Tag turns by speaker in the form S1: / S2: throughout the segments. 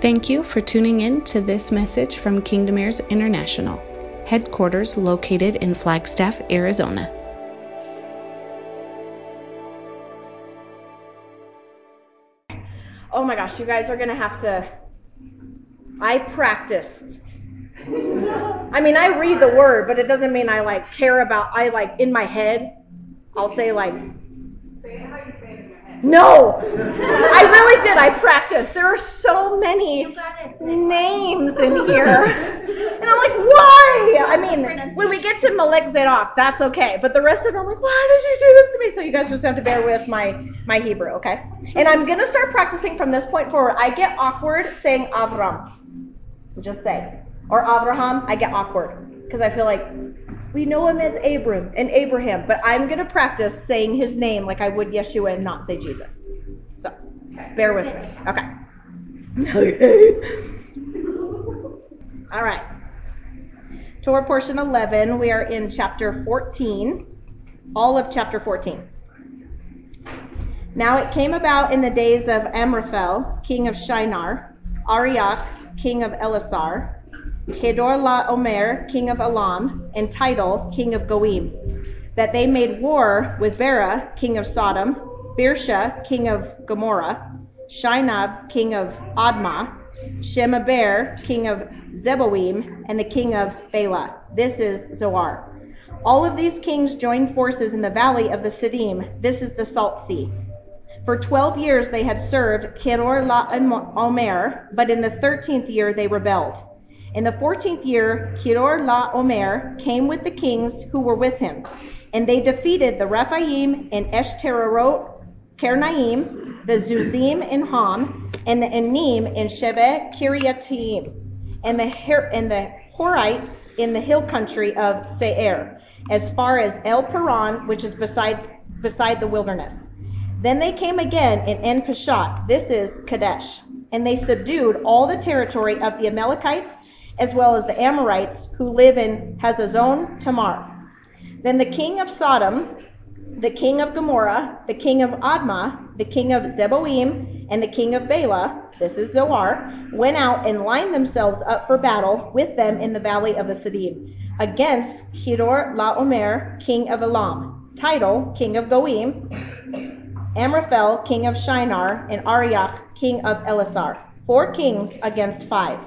S1: Thank you for tuning in to this message from Kingdom Heirs International, headquarters located in Flagstaff, Arizona.
S2: Oh my gosh, you guys are gonna have to. I practiced. I mean, I read the word, but it doesn't mean I like care about. I like in my head. I'll say like.
S3: Say it how you say it in your head.
S2: No, I really did. I practiced. There are so many names in here, and I'm like, why? I mean, when we get to Malek Zedok, that's okay, but the rest of them, I'm like, why did you do this to me? So you guys just have to bear with my my Hebrew, okay? And I'm gonna start practicing from this point forward. I get awkward saying Avram. Just say, or Avraham. I get awkward because I feel like we know him as Abram and Abraham, but I'm going to practice saying his name like I would Yeshua and not say Jesus. So, bear with me. Okay. Okay. All right. Torah portion 11, we are in chapter 14, all of chapter 14. Now it came about in the days of Amraphel, king of Shinar, Arioch, king of Elasar, Kedor la king of Elam, and Tidal, king of Goim, that they made war with Bera, king of Sodom, Birsha, king of Gomorrah, Shinab, king of Admah, Shemaber, king of Zeboim, and the king of Bela. This is Zoar. All of these kings joined forces in the valley of the Siddim. This is the Salt Sea. For twelve years they had served Kedor la but in the thirteenth year they rebelled. In the fourteenth year, Kedor la Omer came with the kings who were with him, and they defeated the Rephaim in Eshterorot, Kernaim, the Zuzim in Ham, and the Enim in Shebe Kiriatim, and the Her- and the Horites in the hill country of Seir, as far as El Paran, which is beside beside the wilderness. Then they came again in En Pashat, this is Kadesh, and they subdued all the territory of the Amalekites as well as the Amorites who live in Hazazon Tamar. Then the king of Sodom, the king of Gomorrah, the king of Admah, the king of Zeboim, and the king of Bela, this is Zoar, went out and lined themselves up for battle with them in the valley of the Siddim, against Kedor Laomer, king of Elam, Tidal, king of Goim, Amraphel, king of Shinar, and Arioch, king of Elasar. Four kings against five.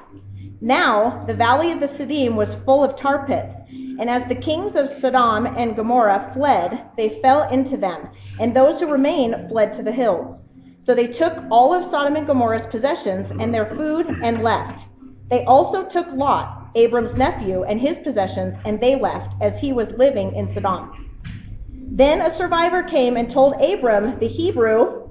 S2: Now the valley of the Siddim was full of tar pits, and as the kings of Sodom and Gomorrah fled, they fell into them, and those who remained fled to the hills. So they took all of Sodom and Gomorrah's possessions and their food and left. They also took Lot, Abram's nephew, and his possessions, and they left, as he was living in Sodom. Then a survivor came and told Abram, the Hebrew,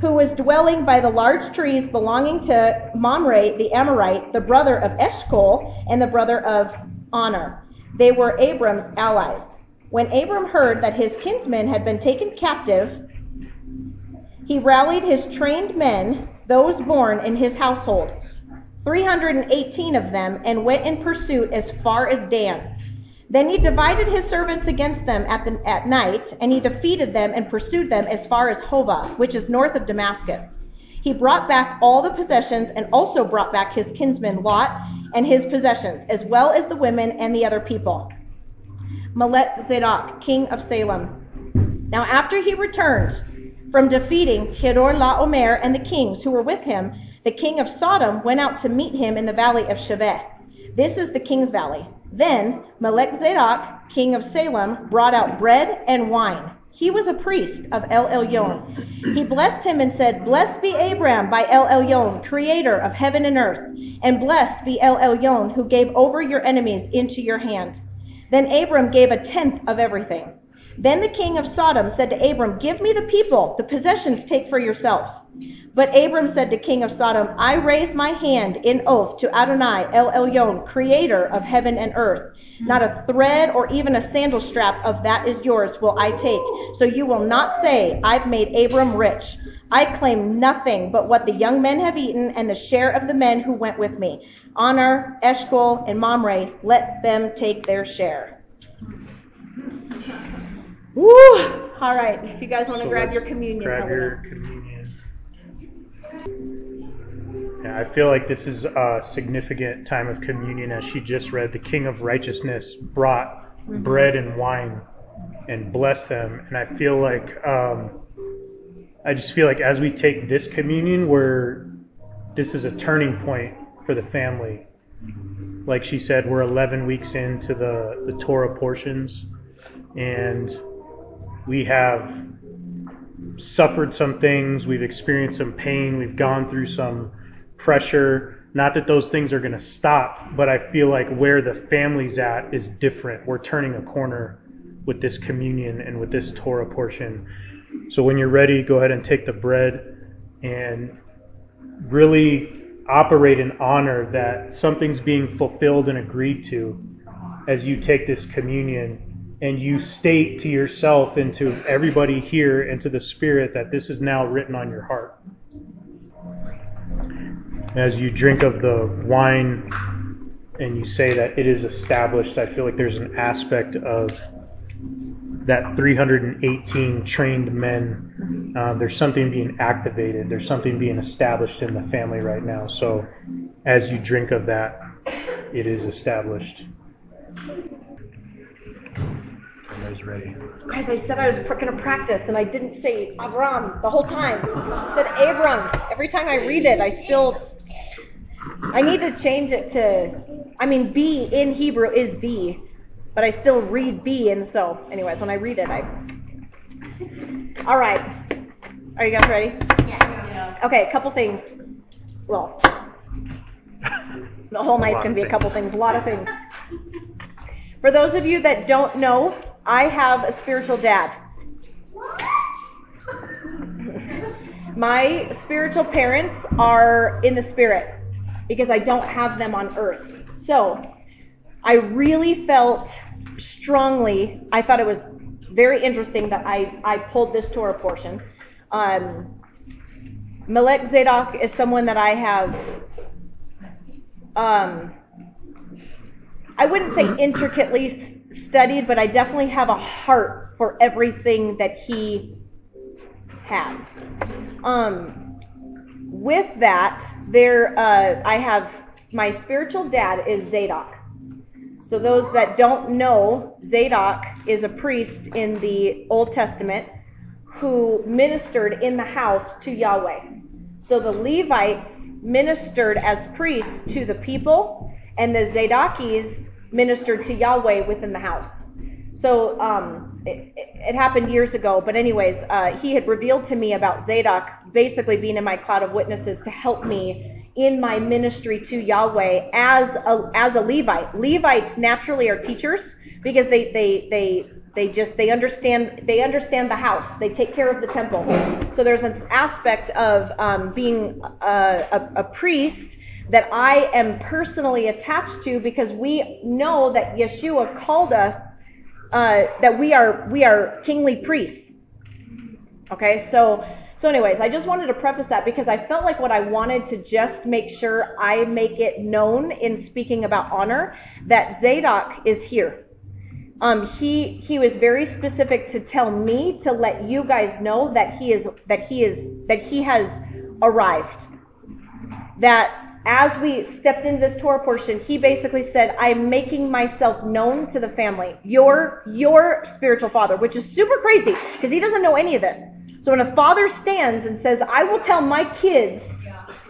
S2: who was dwelling by the large trees belonging to Mamre the Amorite, the brother of Eshcol and the brother of Honor. They were Abram's allies. When Abram heard that his kinsmen had been taken captive, he rallied his trained men, those born in his household, 318 of them, and went in pursuit as far as Dan. Then he divided his servants against them at, the, at night, and he defeated them and pursued them as far as Hova, which is north of Damascus. He brought back all the possessions and also brought back his kinsman Lot and his possessions, as well as the women and the other people. Malet Zadok, king of Salem. Now after he returned from defeating Kedor Laomer and the kings who were with him, the king of Sodom went out to meet him in the valley of Sheveh. This is the king's valley. Then Melech Zadok, king of Salem, brought out bread and wine. He was a priest of El Elyon. He blessed him and said, Blessed be Abram by El Elyon, creator of heaven and earth, and blessed be El Elyon, who gave over your enemies into your hand. Then Abram gave a tenth of everything. Then the king of Sodom said to Abram, Give me the people, the possessions take for yourself. But Abram said to king of Sodom, I raise my hand in oath to Adonai El Elyon, creator of heaven and earth. Not a thread or even a sandal strap of that is yours will I take. So you will not say, I've made Abram rich. I claim nothing but what the young men have eaten and the share of the men who went with me. Honor, Eshcol, and Mamre, let them take their share. Woo! All right, if you guys want to
S4: So
S2: grab your communion
S4: Grab your
S2: elements.
S4: I feel like this is a significant time of communion as she just read the King of Righteousness brought bread and wine and blessed them. And I feel like, um, I just feel like as we take this communion, where this is a turning point for the family. Like she said, we're 11 weeks into the, the Torah portions, and we have suffered some things, we've experienced some pain, we've gone through some pressure. Not that those things are going to stop, but I feel like where the family's at is different. We're turning a corner with this communion and with this Torah portion. So when you're ready, go ahead and take the bread and really operate in honor that something's being fulfilled and agreed to as you take this communion and you state to yourself and to everybody here and to the Spirit that this is now written on your heart. As you drink of the wine and you say that it is established, I feel like there's an aspect of that 318 trained men. Uh, there's something being activated. There's something being established in the family right now. So as you drink of that, it is established.
S2: Guys, I said I was going to practice, and I didn't say Avram the whole time. I said Abram. Every time I read it, I still. I need to change it to. I mean, B in Hebrew is B, but I still read B, and so, anyways, when I read it, I. All right. Are you guys ready? Yeah. Okay, a couple things. Well, the whole night's going to be a couple things, a lot of things. For those of you that don't know, I have a spiritual dad. My spiritual parents are in the spirit because I don't have them on earth. So I really felt strongly, I thought it was very interesting that I, I pulled this Torah portion. Um, Melech Zadok is someone that I have, um, I wouldn't say intricately s- studied, but I definitely have a heart for everything that he has. Um, with that, there, uh, I have my spiritual dad is Zadok. So those that don't know, Zadok is a priest in the Old Testament who ministered in the house to Yahweh. So the Levites ministered as priests to the people, and the Zadokis ministered to Yahweh within the house. So um, it, it happened years ago, but anyways, uh, he had revealed to me about Zadok basically being in my cloud of witnesses to help me in my ministry to Yahweh as a as a Levite. Levites naturally are teachers because they they they they just they understand they understand the house. They take care of the temple. So there's an aspect of um, being a, a, a priest that I am personally attached to because we know that Yeshua called us uh, that we are we are kingly priests. Okay, so so anyways, I just wanted to preface that because I felt like what I wanted to just make sure I make it known in speaking about honor that Zadok is here. Um, he he was very specific to tell me to let you guys know that he is that he is that he has arrived. That as we stepped into this Torah portion, he basically said, I'm making myself known to the family. Your, your spiritual father, which is super crazy because he doesn't know any of this. So when a father stands and says, I will tell my kids,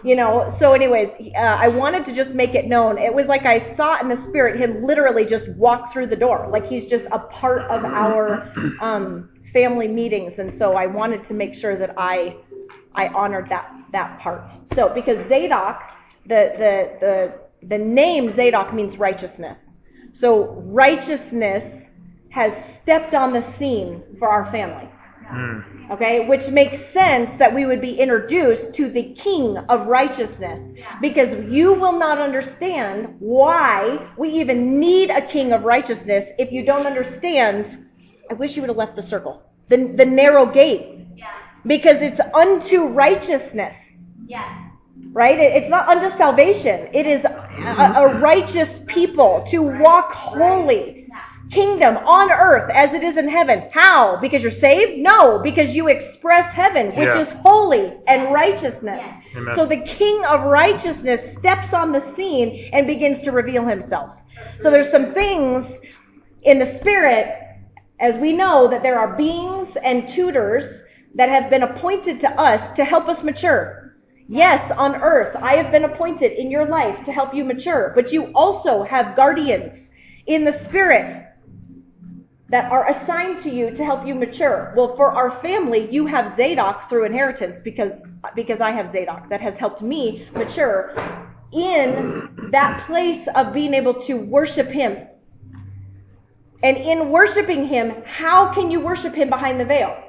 S2: you know, so anyways, uh, I wanted to just make it known. It was like I saw in the spirit him literally just walk through the door. Like he's just a part of our, um, family meetings. And so I wanted to make sure that I, I honored that, that part. So because Zadok, the, the, the, the name Zadok means righteousness. So righteousness has stepped on the scene for our family. Hmm. Okay, which makes sense that we would be introduced to the King of righteousness. Because you will not understand why we even need a King of righteousness if you don't understand. I wish you would have left the circle, the, the narrow gate, because it's unto righteousness right? It's not unto salvation. It is a, a righteous people to walk holy, kingdom on earth as it is in heaven. How? Because you're saved? No, because you express heaven, which
S4: Yeah.
S2: is holy and righteousness.
S4: Amen.
S2: So the king of righteousness steps on the scene and begins to reveal himself. So there's some things in the spirit, as we know that there are beings and tutors that have been appointed to us to help us mature. Yes, on earth, I have been appointed in your life to help you mature, but you also have guardians in the spirit that are assigned to you to help you mature. Well, for our family, you have Zadok through inheritance because because I have Zadok that has helped me mature in that place of being able to worship him. And in worshiping him, how can you worship him behind the veil?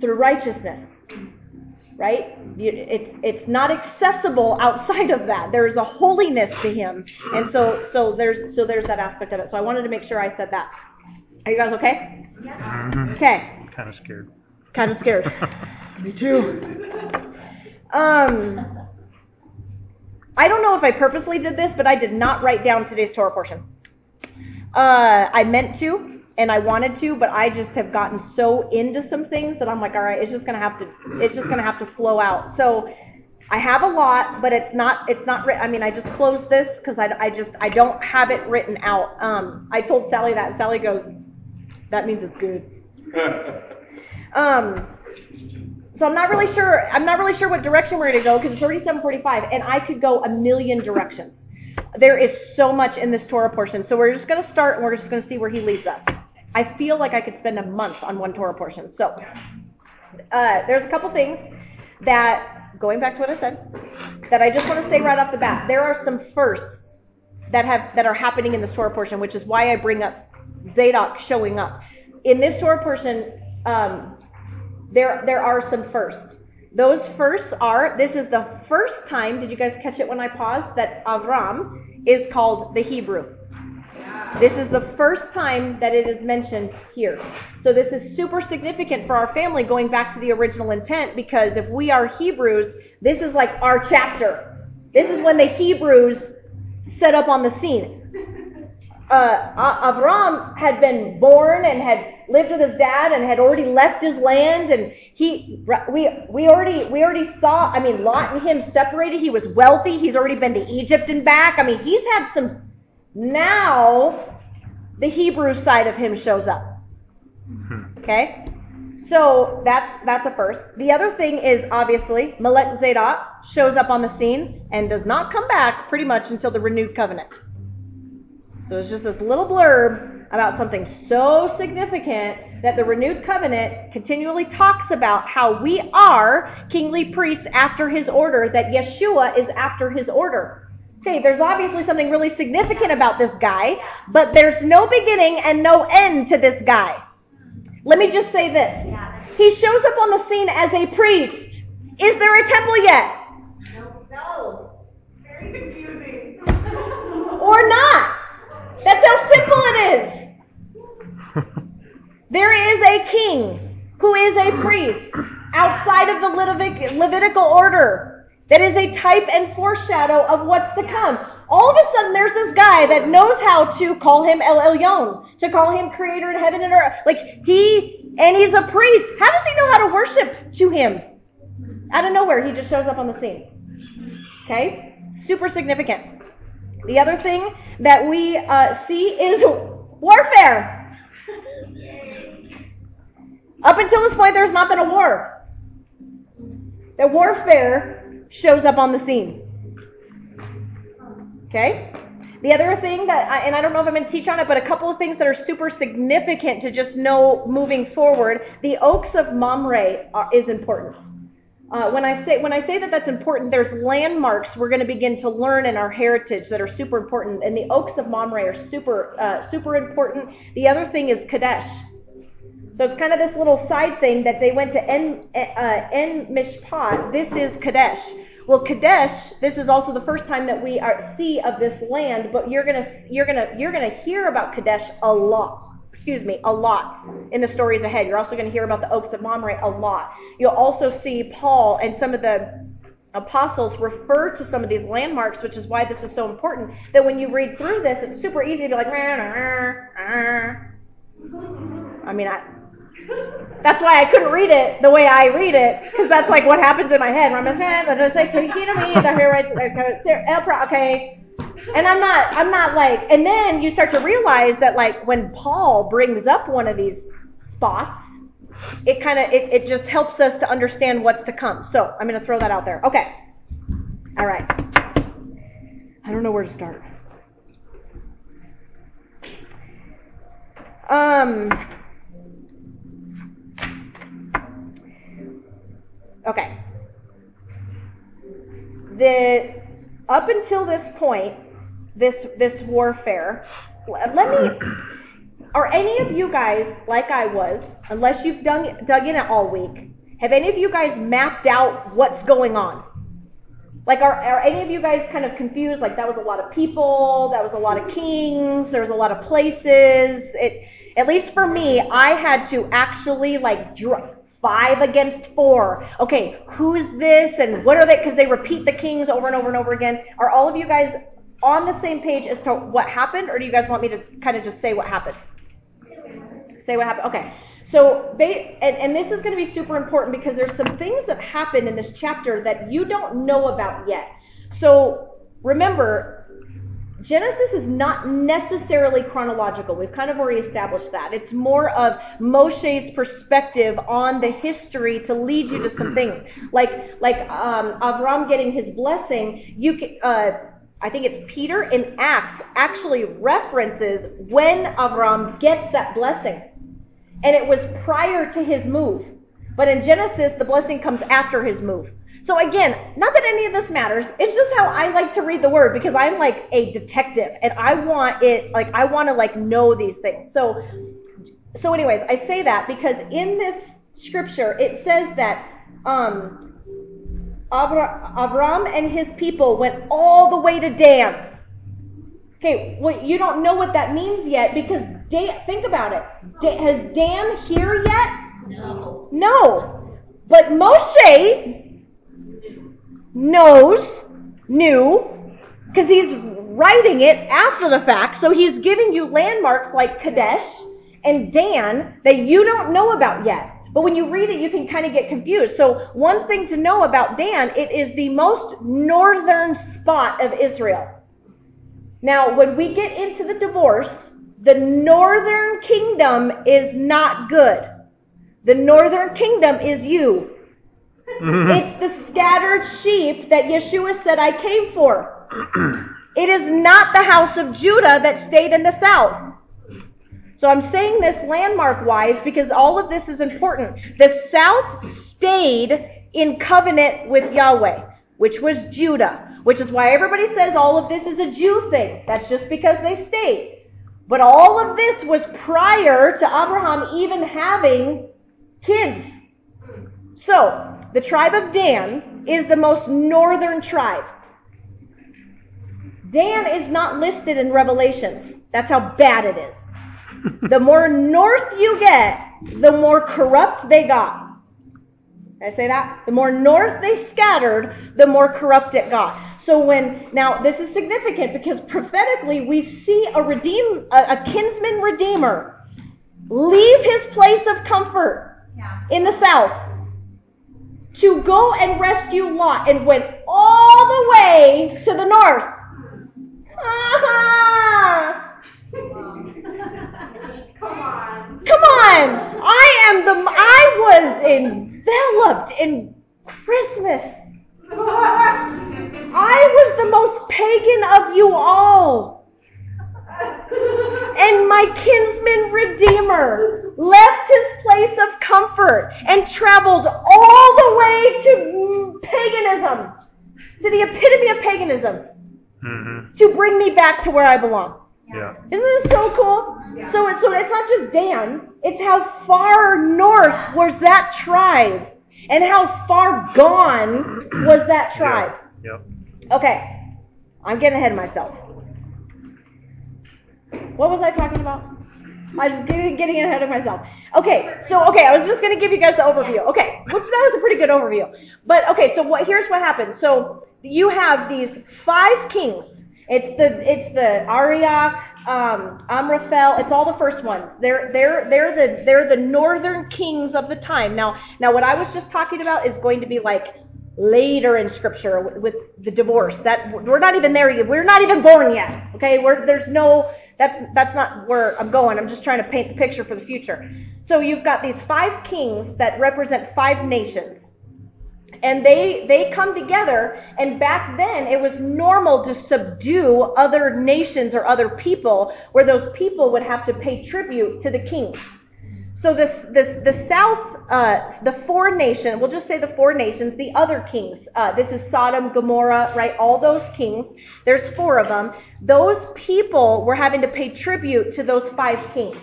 S2: Through righteousness. Right? It's it's not accessible outside of that. There is a holiness to him. And so so there's so there's that aspect of it. So I wanted to make sure I said that. Are you guys okay?
S4: Mhm.
S2: Okay.
S4: Kind of scared.
S2: Kind of scared. Me too. Um, I don't know if I purposely did this, but I did not write down today's Torah portion. Uh, I meant to, and I wanted to, but I just have gotten so into some things that I'm like, all right, it's just gonna have to, it's just gonna have to flow out. So I have a lot, but it's not, it's not written. I mean, I just closed this because I, I just, I don't have it written out. Um, I told Sally that. Sally goes, that means it's good. Um, so I'm not really sure. I'm not really sure what direction we're going to go because it's already 7:45, and I could go a million directions. There is so much in this Torah portion, so we're just going to start and we're just going to see where he leads us. I feel like I could spend a month on one Torah portion. So uh, there's a couple things that, going back to what I said, that I just want to say right off the bat. There are some firsts that have that are happening in this Torah portion, which is why I bring up Zadok showing up. In this Torah portion, um, there there are some firsts. Those firsts are this is the first time, did you guys catch it when I paused, that Avram is called the Hebrew. This is the first time that it is mentioned here. So this is super significant for our family going back to the original intent because if we are Hebrews, this is like our chapter. This is when the Hebrews set up on the scene uh, Avram had been born and had lived with his dad and had already left his land and he we we already we already saw I mean Lot and him separated he was wealthy he's already been to Egypt and back I mean he's had some now the Hebrew side of him shows up. Hmm. Okay? So that's that's a first. The other thing is obviously Melech Zadok shows up on the scene and does not come back pretty much until the renewed covenant. So it's just this little blurb about something so significant that the renewed covenant continually talks about how we are kingly priests after his order, that Yeshua is after his order. Okay, there's obviously something really significant about this guy, but there's no beginning and no end to this guy. Let me just say this. He shows up on the scene as a priest. Is there a temple yet?
S3: No. Very confusing.
S2: Or not? That's how simple it is. There is a king who is a priest outside of the Levit- Levitical order that is a type and foreshadow of what's to come. All of a sudden, there's this guy that knows how to call him El Elyon, to call him creator in heaven and earth. Like, he, and he's a priest. How does he know how to worship to him? Out of nowhere, he just shows up on the scene. Okay? Super significant. The other thing that we uh, see is warfare. Up until this point, there's not been a war. The warfare shows up on the scene. Okay? The other thing that, I, and I don't know if I'm going to teach on it, but a couple of things that are super significant to just know moving forward. The Oaks of Mamre are, is important. Uh, when I say when I say that that's important, there's landmarks we're going to begin to learn in our heritage that are super important, and the Oaks of Mamre are super uh, super important. The other thing is Kadesh. So it's kind of this little side thing that they went to En, uh, en Mishpat. This is Kadesh. Well, Kadesh. This is also the first time that we are see of this land, but you're gonna you're gonna you're gonna hear about Kadesh a lot. Excuse me, a lot in the stories ahead. You're also to hear about the Oaks of Mamre a lot. You'll also see Paul and some of the apostles refer to some of these landmarks, which is why this is so important. That when you read through this, it's super easy to be like, I mean, I, that's why I couldn't read it the way I read it, because that's like what happens in my head. I'm just say, okay. And I'm not, I'm not like, and then you start to realize that like when Paul brings up one of these spots, it kind of, it, it just helps us to understand what's to come. So I'm going to throw that out there. Okay. All right. I don't know where to start. Um, okay. The up until this point, this this warfare. Let me. Are any of you guys like I was? Unless you've dug dug in it all week, have any of you guys mapped out what's going on? Like, are, are any of you guys kind of confused? Like, that was a lot of people, that was a lot of kings, there was a lot of places. It, at least for me, I had to actually like dr- five against four. Okay, who's this and what are they? Because they repeat the kings over and over and over again. Are all of you guys on the same page as to what happened, or do you guys want me to kind of just say what happened? Say what happened. Okay. So they and, and this is going to be super important because there's some things that happen in this chapter that you don't know about yet. So remember, Genesis is not necessarily chronological. We've kind of already established that. It's more of Moshe's perspective on the history to lead you to some things. Like like um, Avram getting his blessing. You can, uh, I think it's Peter in Acts actually references when Avram gets that blessing, and it was prior to his move. But in Genesis, the blessing comes after his move. So again, not that any of this matters. It's just how I like to read the word because I'm like a detective and I want it, like, I want to like know these things. So, so anyways, I say that because in this scripture, it says that, um, Avram and his people went all the way to Dan. Okay, well, you don't know what that means yet because Dan, think about it. Dan, has Dan here yet?
S3: No.
S2: No. But Moshe knows, knew, because he's writing it after the fact. So he's giving you landmarks like Kadesh and Dan that you don't know about yet. But when you read it, you can kind of get confused. So one thing to know about Dan, it is the most northern spot of Israel. Now, when we get into the divorce, the northern kingdom is not good. The northern kingdom is you. Mm-hmm. It's the scattered sheep that Yeshua said I came for. it is not the house of Judah that stayed in the south. So I'm saying this landmark wise because all of this is important. The south stayed in covenant with Yahweh, which was Judah, which is why everybody says all of this is a Jew thing. That's just because they stayed. But all of this was prior to Abraham even having kids. So, the tribe of Dan is the most northern tribe. Dan is not listed in Revelations. That's how bad it is. the more north you get, the more corrupt they got. Can I say that? The more north they scattered, the more corrupt it got. So when, now this is significant because prophetically we see a redeem, a, a kinsman redeemer leave his place of comfort
S3: Yeah.
S2: in the south to go and rescue Lot and went all the way to the north. Ah!
S3: Come on.
S2: Come on! I am the, I was enveloped in Christmas. I was the most pagan of you all. And my kinsman redeemer left his place of comfort and traveled all the way to paganism, to the epitome of paganism,
S4: hmm
S2: to bring me back to where I belong.
S4: Yeah.
S2: Isn't this so cool? So, it, so it's not just Dan, it's how far north was that tribe and how far gone was that tribe.
S4: Yeah.
S2: Okay, I'm getting ahead of myself. What was I talking about? I'm just getting, getting ahead of myself. Okay, so okay, I was just gonna give you guys the overview. Okay, which that was a pretty good overview. But okay, so what here's what happens. So you have these five kings. It's the it's the Arioch, um, Amraphel. It's all the first ones. They're they're they're the they're the northern kings of the time. Now now what I was just talking about is going to be like later in scripture with the divorce. That we're not even there yet. We're not even born yet. Okay, we're, there's no. That's that's not where I'm going. I'm just trying to paint the picture for the future. So you've got these five kings that represent five nations. And they they come together and back then it was normal to subdue other nations or other people where those people would have to pay tribute to the kings. So this, this, the south, uh, the four nations, we'll just say the four nations, the other kings. Uh, this is Sodom, Gomorrah, right? All those kings. There's four of them. Those people were having to pay tribute to those five kings.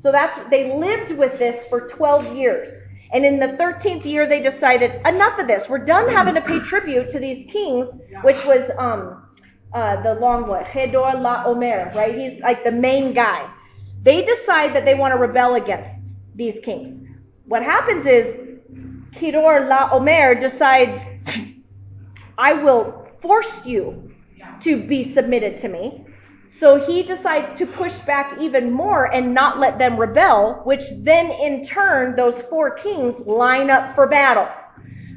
S2: So that's, they lived with this for 12 years. And in the 13th year, they decided, enough of this. We're done having to pay tribute to these kings, which was, um, uh, the long one, Hedor La Omer, right? He's like the main guy. They decide that they want to rebel against these kings. What happens is Kedor La Omer decides, I will force you to be submitted to me. So he decides to push back even more and not let them rebel, which then in turn, those four kings line up for battle.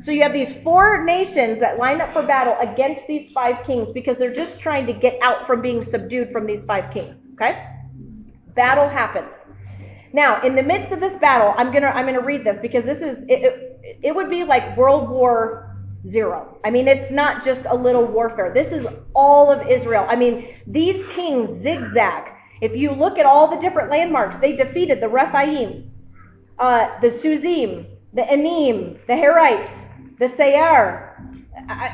S2: So you have these four nations that line up for battle against these five kings because they're just trying to get out from being subdued from these five kings. Okay? Battle happens. Now, in the midst of this battle, I'm gonna I'm gonna read this because this is it, it, it would be like World War Zero. I mean, it's not just a little warfare. This is all of Israel. I mean, these kings zigzag. If you look at all the different landmarks, they defeated the Rephaim, uh, the Suzim, the Enim, the Herites, the Seir,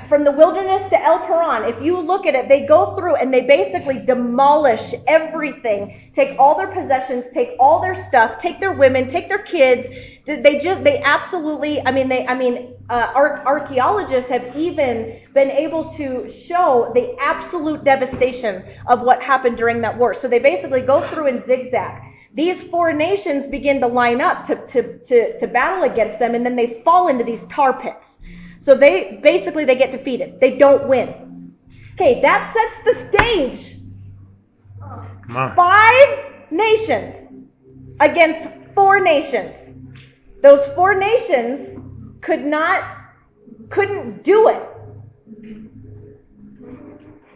S2: from the wilderness to El Paran, if you look at it, they go through and they basically demolish everything, take all their possessions, take all their stuff, take their women, take their kids. They just, they absolutely, I mean, they, I mean, uh, archaeologists have even been able to show the absolute devastation of what happened during that war. So they basically go through and zigzag these four nations begin to line up to, to, to, to battle against them, and then they fall into these tar pits. So they basically they get defeated. They don't win. Okay, that sets the stage. Five nations against four nations. Those four nations could not couldn't do it.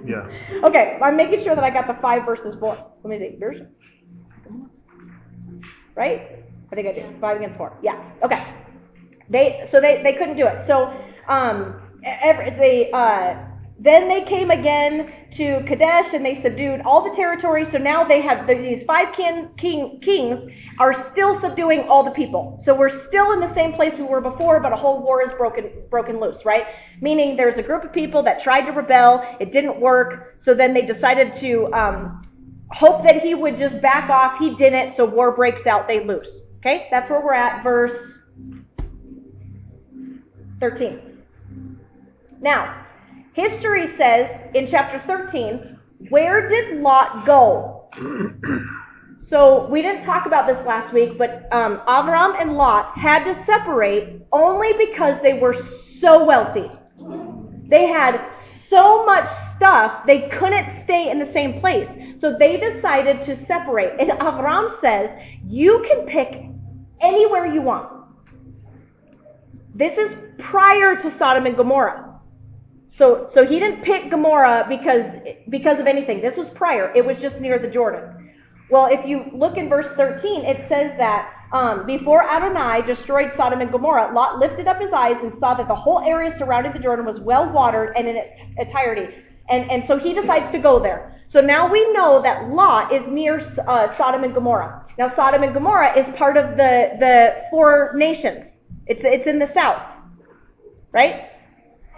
S4: Yeah.
S2: Okay, I'm making sure that I got the five versus four. Let me see. Right? I think I do. Five against four. Yeah. Okay. They so they they couldn't do it. So um, every, they, uh, then they came again to Kadesh and they subdued all the territory. So now they have the, these five king, king, kings are still subduing all the people. So we're still in the same place we were before, but a whole war is broken broken loose, right? Meaning there's a group of people that tried to rebel, it didn't work. So then they decided to um, hope that he would just back off. He didn't. So war breaks out. They lose. Okay, that's where we're at. Verse 13. Now, history says in chapter 13, where did Lot go? so we didn't talk about this last week, but um, Avram and Lot had to separate only because they were so wealthy. They had so much stuff, they couldn't stay in the same place. So they decided to separate. And Avram says, you can pick anywhere you want. This is prior to Sodom and Gomorrah. So, so he didn't pick Gomorrah because, because of anything. This was prior. It was just near the Jordan. Well, if you look in verse 13, it says that um, before Adonai destroyed Sodom and Gomorrah, Lot lifted up his eyes and saw that the whole area surrounding the Jordan was well watered and in its entirety. And, and so he decides to go there. So now we know that Lot is near uh, Sodom and Gomorrah. Now Sodom and Gomorrah is part of the, the four nations. It's, it's in the south. Right?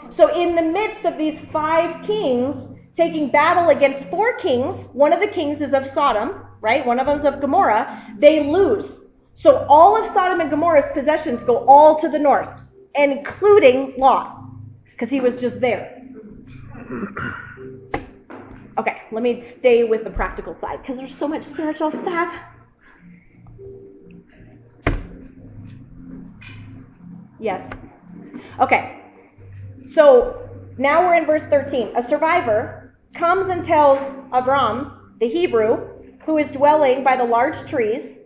S2: So in the midst of these five kings taking battle against four kings, one of the kings is of Sodom, right? One of them is of Gomorrah. They lose. So all of Sodom and Gomorrah's possessions go all to the north, including Lot, because he was just there. Okay, let me stay with the practical side because there's so much spiritual stuff. Yes. Okay, so now we're in verse 13. A survivor comes and tells Avram, the Hebrew, who is dwelling by the large trees,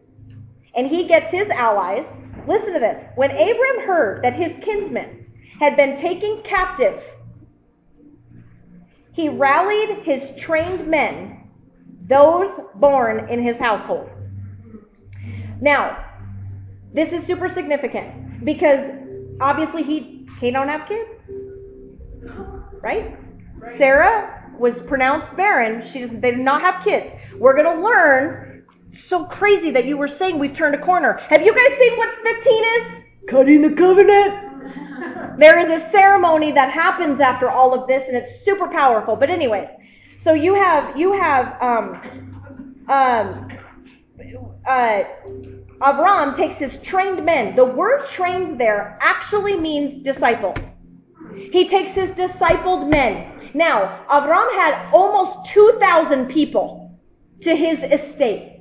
S2: and he gets his allies. Listen to this. When Abram heard that his kinsmen had been taken captive, he rallied his trained men, those born in his household. Now, this is super significant because obviously he he don't have kids, right? Sarah was pronounced barren. She doesn't. They did not have kids. We're gonna learn. So crazy that you were saying we've turned a corner. Have you guys seen what 15 is? Cutting the covenant. There is a ceremony that happens after all of this, and it's super powerful. But anyways, so you have you have um um uh Avram takes his trained men. The word trained there actually means disciple. He takes his discipled men. Now, Avram had almost 2,000 people to his estate.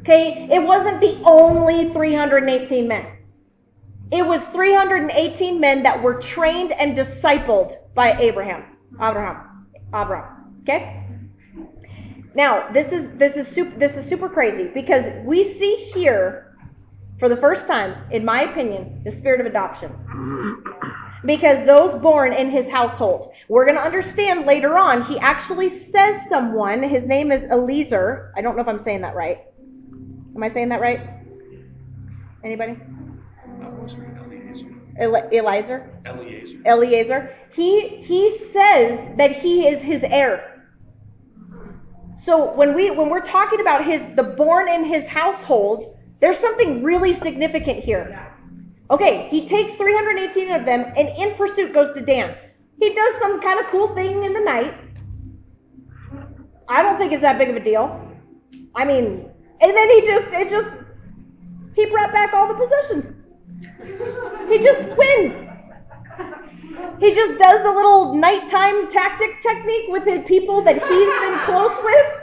S2: Okay? It wasn't the only 318 men. It was 318 men that were trained and discipled by Abraham. Abraham. Abraham. Okay? Now, this is this is super this is super crazy because we see here for the first time, in my opinion, the spirit of adoption. Because those born in his household. We're going to understand later on, he actually says someone, his name is Eliezer. I don't know if I'm saying that right. Am I saying that right? Anybody? Eli- Eliezer?
S5: Eliezer.
S2: Eliezer. He he says that he is his heir. So when we when we're talking about his the born in his household, there's something really significant here. Okay, he takes 318 of them and in pursuit goes to Dan. He does some kind of cool thing in the night. I don't think it's that big of a deal. I mean, and then he just it just he brought back all the possessions. He just wins. He just does a little nighttime tactic technique with the people that he's been close with.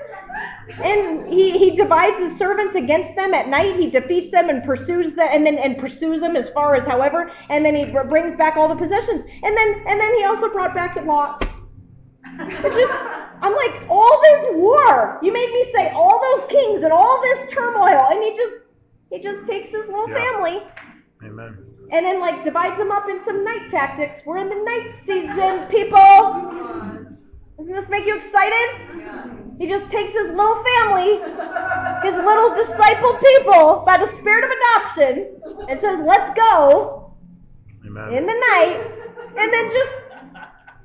S2: And he, he divides his servants against them at night. He defeats them and pursues them and then and pursues them as far as Hova, and then he brings back all the possessions. And then and then he also brought back Lot. It's just I'm like, all this war. You made me say all those kings and all this turmoil, and he just he just takes his little
S4: Yeah.
S2: family
S4: Amen.
S2: and then like divides them up in some night tactics. We're in the night season, people. Doesn't this make you excited? He just takes his little family, his little discipled people by the spirit of adoption, and says, "Let's go."
S4: Amen.
S2: in the night and then just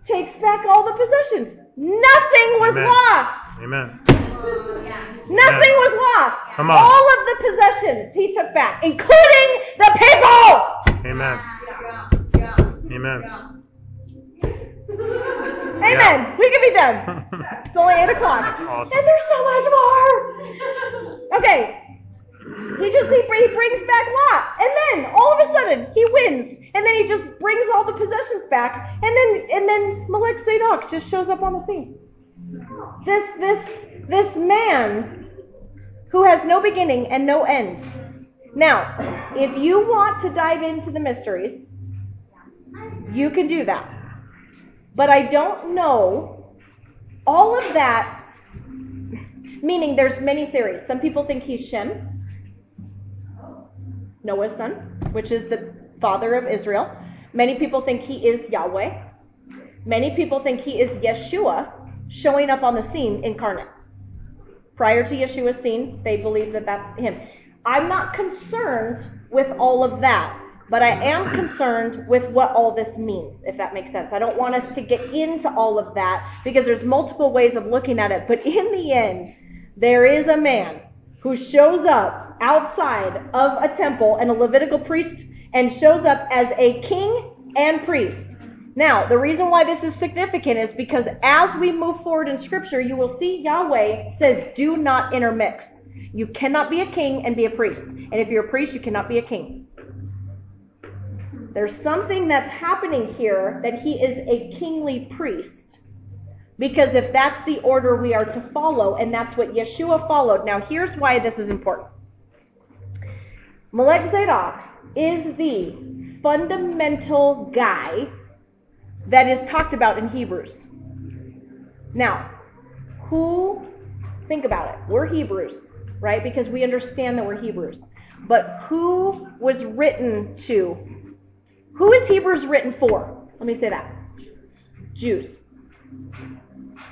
S2: takes back all the possessions. Nothing was
S4: Amen.
S2: lost.
S4: Amen.
S2: Nothing was lost.
S4: Come on.
S2: All of the possessions he took back, including the people.
S4: Amen. Amen.
S2: Amen. We can be done. It's only 8 o'clock.
S4: Awesome.
S2: And there's so much more. Okay. He just he, he brings back Lot, and then all of a sudden he wins, and then he just brings all the possessions back, and then and then Malek Zadok just shows up on the scene. This this this man who has no beginning and no end. Now, if you want to dive into the mysteries, you can do that. But I don't know all of that meaning there's many theories. Some people think he's Shem, Noah's son, which is the father of Israel. Many people think he is Yahweh. Many people think he is Yeshua showing up on the scene incarnate. Prior to Yeshua's scene, they believe that that's him. I'm not concerned with all of that, but I am concerned with what all this means, if that makes sense. I don't want us to get into all of that because there's multiple ways of looking at it, but in the end, there is a man who shows up outside of a temple and a Levitical priest and shows up as a king and priest. Now, the reason why this is significant is because as we move forward in scripture, you will see Yahweh says, do not intermix. You cannot be a king and be a priest. And if you're a priest, you cannot be a king. There's something that's happening here that he is a kingly priest. Because if that's the order we are to follow, and that's what Yeshua followed. Now, here's why this is important. Melech Zadok is the fundamental guy that is talked about in Hebrews. Now, who, think about it, we're Hebrews, right? Because we understand that we're Hebrews. But who was written to? Who is Hebrews written for? Let me say that. Jews.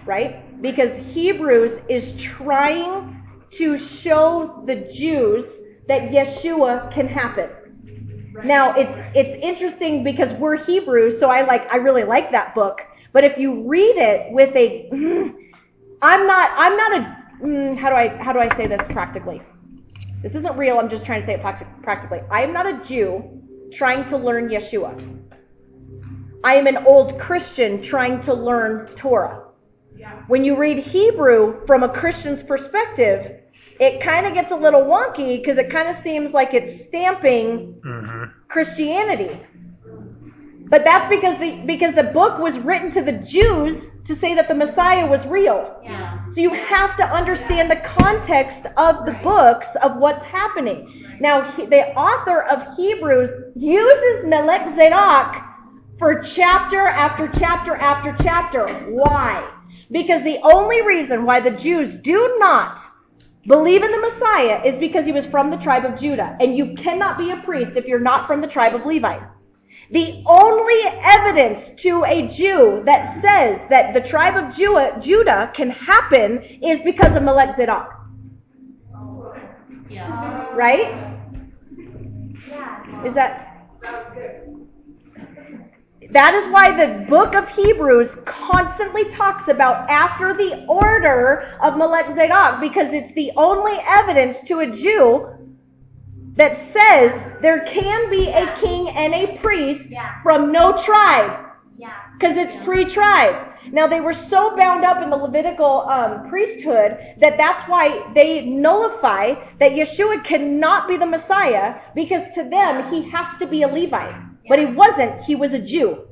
S2: Right? Because Hebrews is trying to show the Jews that Yeshua can happen. Now it's it's interesting because we're Hebrews, so I like I really like that book. But if you read it with a, I'm not I'm not a mm, how do I how do I say this practically? This isn't real. I'm just trying to say it practically. I am not a Jew trying to learn Yeshua. I am an old Christian trying to learn Torah. When you read Hebrew from a Christian's perspective, it kind of gets a little wonky because it kind of seems like it's stamping mm-hmm. Christianity. But that's because the because the book was written to the Jews to say that the Messiah was real. Yeah. So you have to understand the context of the books of what's happening. Now he, the author of Hebrews uses Melech Zadok for chapter after chapter after chapter. Why? Because the only reason why the Jews do not believe in the Messiah is because he was from the tribe of Judah. And you cannot be a priest if you're not from the tribe of Levi. The only evidence to a Jew that says that the tribe of Judah can happen is because of Melech Zadok. Yeah. Right? Is that that is why the book of Hebrews constantly talks about after the order of Melech Zadok, because it's the only evidence to a Jew that says there can be a king and a priest from no tribe. Because it's pre-tribe. Now they were so bound up in the Levitical um, priesthood that that's why they nullify that Yeshua cannot be the Messiah because to them he has to be a Levite. But he wasn't. He was a Jew.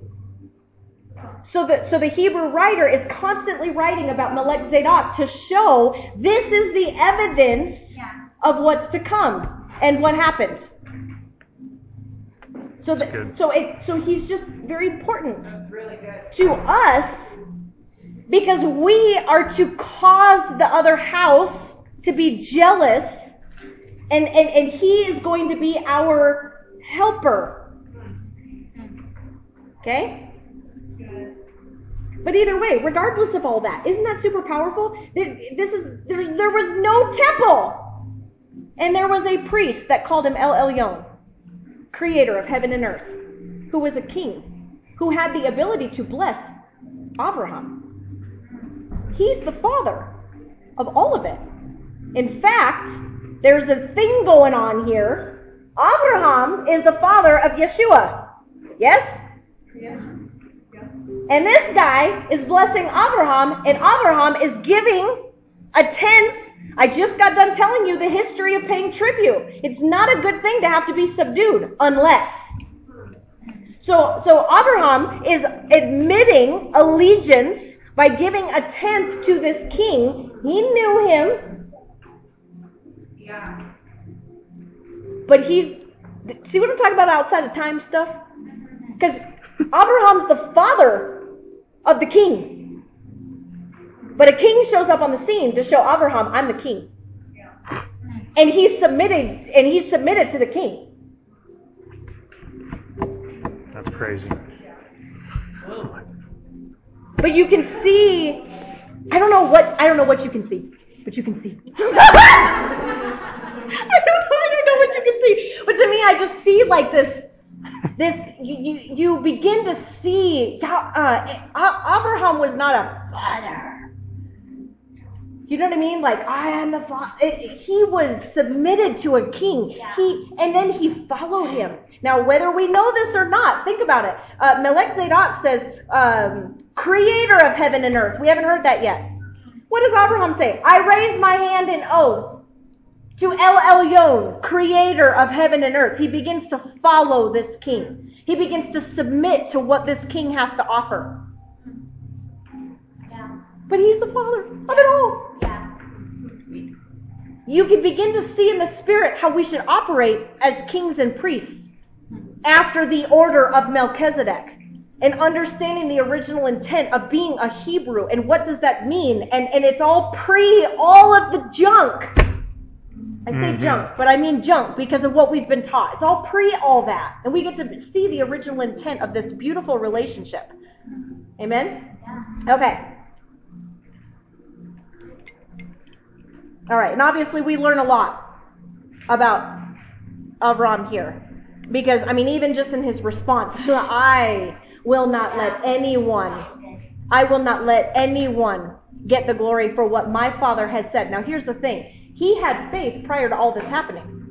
S2: So the, so the Hebrew writer is constantly writing about Melech Zadok to show this is the evidence yeah. of what's to come and what happened. So that, so it, so he's just very important really to us because we are to cause the other house to be jealous and, and, and he is going to be our helper. Okay? But either way, regardless of all that, isn't that super powerful? This is there, there was no temple, and there was a priest that called him El Elyon, creator of heaven and earth, who was a king, who had the ability to bless Abraham. He's the father of all of it. In fact, there's a thing going on here. Abraham is the father of Yeshua. Yes? Yeah. And this guy is blessing Abraham, and Abraham is giving a tenth. I just got done telling you the history of paying tribute. It's not a good thing to have to be subdued unless. So, so Abraham is admitting allegiance by giving a tenth to this king. He knew him. Yeah. But he's, see what I'm talking about outside of time stuff? Because Abraham's the father of the king. But a king shows up on the scene to show Abraham, I'm the king. Yeah. And he's submitted and he's submitted to the king.
S4: That's crazy.
S2: But you can see I don't know what I don't know what you can see, but you can see. I don't know I don't know what you can see. But to me I just see like this this you, you, you begin to see uh, Abraham was not a father. You know what I mean? Like I am the father. He was submitted to a king. Yeah. He and then he followed him. Now, whether we know this or not, think about it. Uh, Melech Zadok says, um, "Creator of heaven and earth." We haven't heard that yet. What does Abraham say? I raise my hand in oath to El Elyon, creator of heaven and earth. He begins to follow this king. He begins to submit to what this king has to offer. Yeah. But he's the father of it all. Yeah. You can begin to see in the spirit how we should operate as kings and priests. after the order of Melchizedek and understanding the original intent of being a Hebrew and what does that mean. And, and it's all pre all of the junk. I say
S4: Mhm.
S2: junk, but I mean junk because of what we've been taught. It's all pre all that. And we get to see the original intent of this beautiful relationship. Amen? Okay. All right. And obviously we learn a lot about Avram here. Because, I mean, even just in his response, I will not let anyone, I will not let anyone get the glory for what my father has said. Now, here's the thing. He had faith prior to all this happening,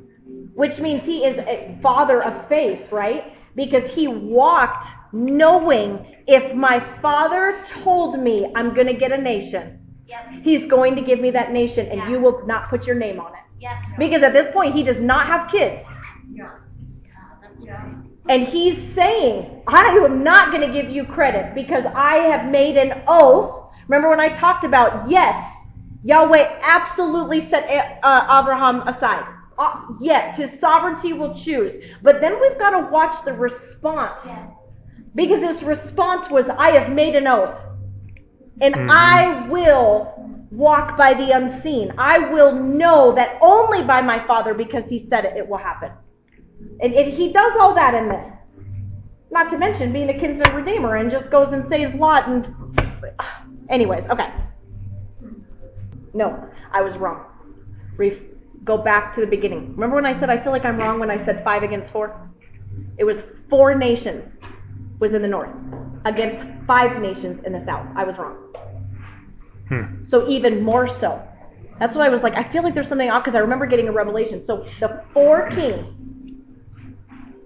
S2: which means he is a father of faith, right? Because he walked knowing if my father told me I'm going to get a nation,
S3: Yep.
S2: he's going to give me that nation and you will not put your name on it.
S3: Yep.
S2: Because at this point, he does not have kids.
S3: Yeah.
S2: And he's saying, I am not going to give you credit because I have made an oath. Remember when I talked about, yes, Yahweh absolutely set uh, Abraham aside. Uh, yes, his sovereignty will choose. But then we've got to watch the response. Because his response was, I have made an oath. And
S4: Mhm.
S2: I will walk by the unseen. I will know that only by my Father, because he said it, it will happen. And, and he does all that in this. Not to mention being a kinsman redeemer and just goes and saves Lot and. Anyways, okay. No, I was wrong. Re- go back to the beginning. Remember when I said I feel like I'm wrong when I said five against four? It was four nations was in the north against five nations in the south. I was wrong.
S4: Hmm.
S2: So even more so. That's why I was like, I feel like there's something off because I remember getting a revelation. So the four kings,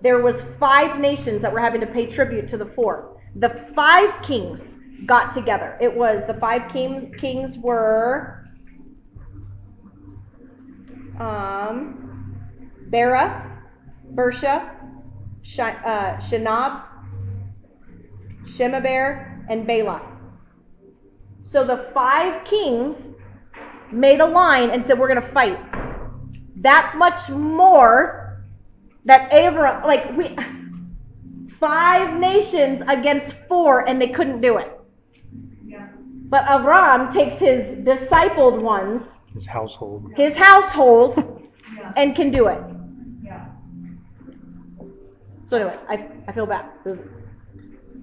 S2: there was five nations that were having to pay tribute to the four. The five kings got together. It was the five king, kings were um, Bera, Birsha, Shi- uh, Shinab, and Bela. So the five kings made a line and said, We're going to fight. That much more that Abram, like, we, five nations against four, and they couldn't do it. But Avram takes his discipled ones,
S4: His household.
S2: his household, and can do it. So, anyways, I, I feel bad. It was,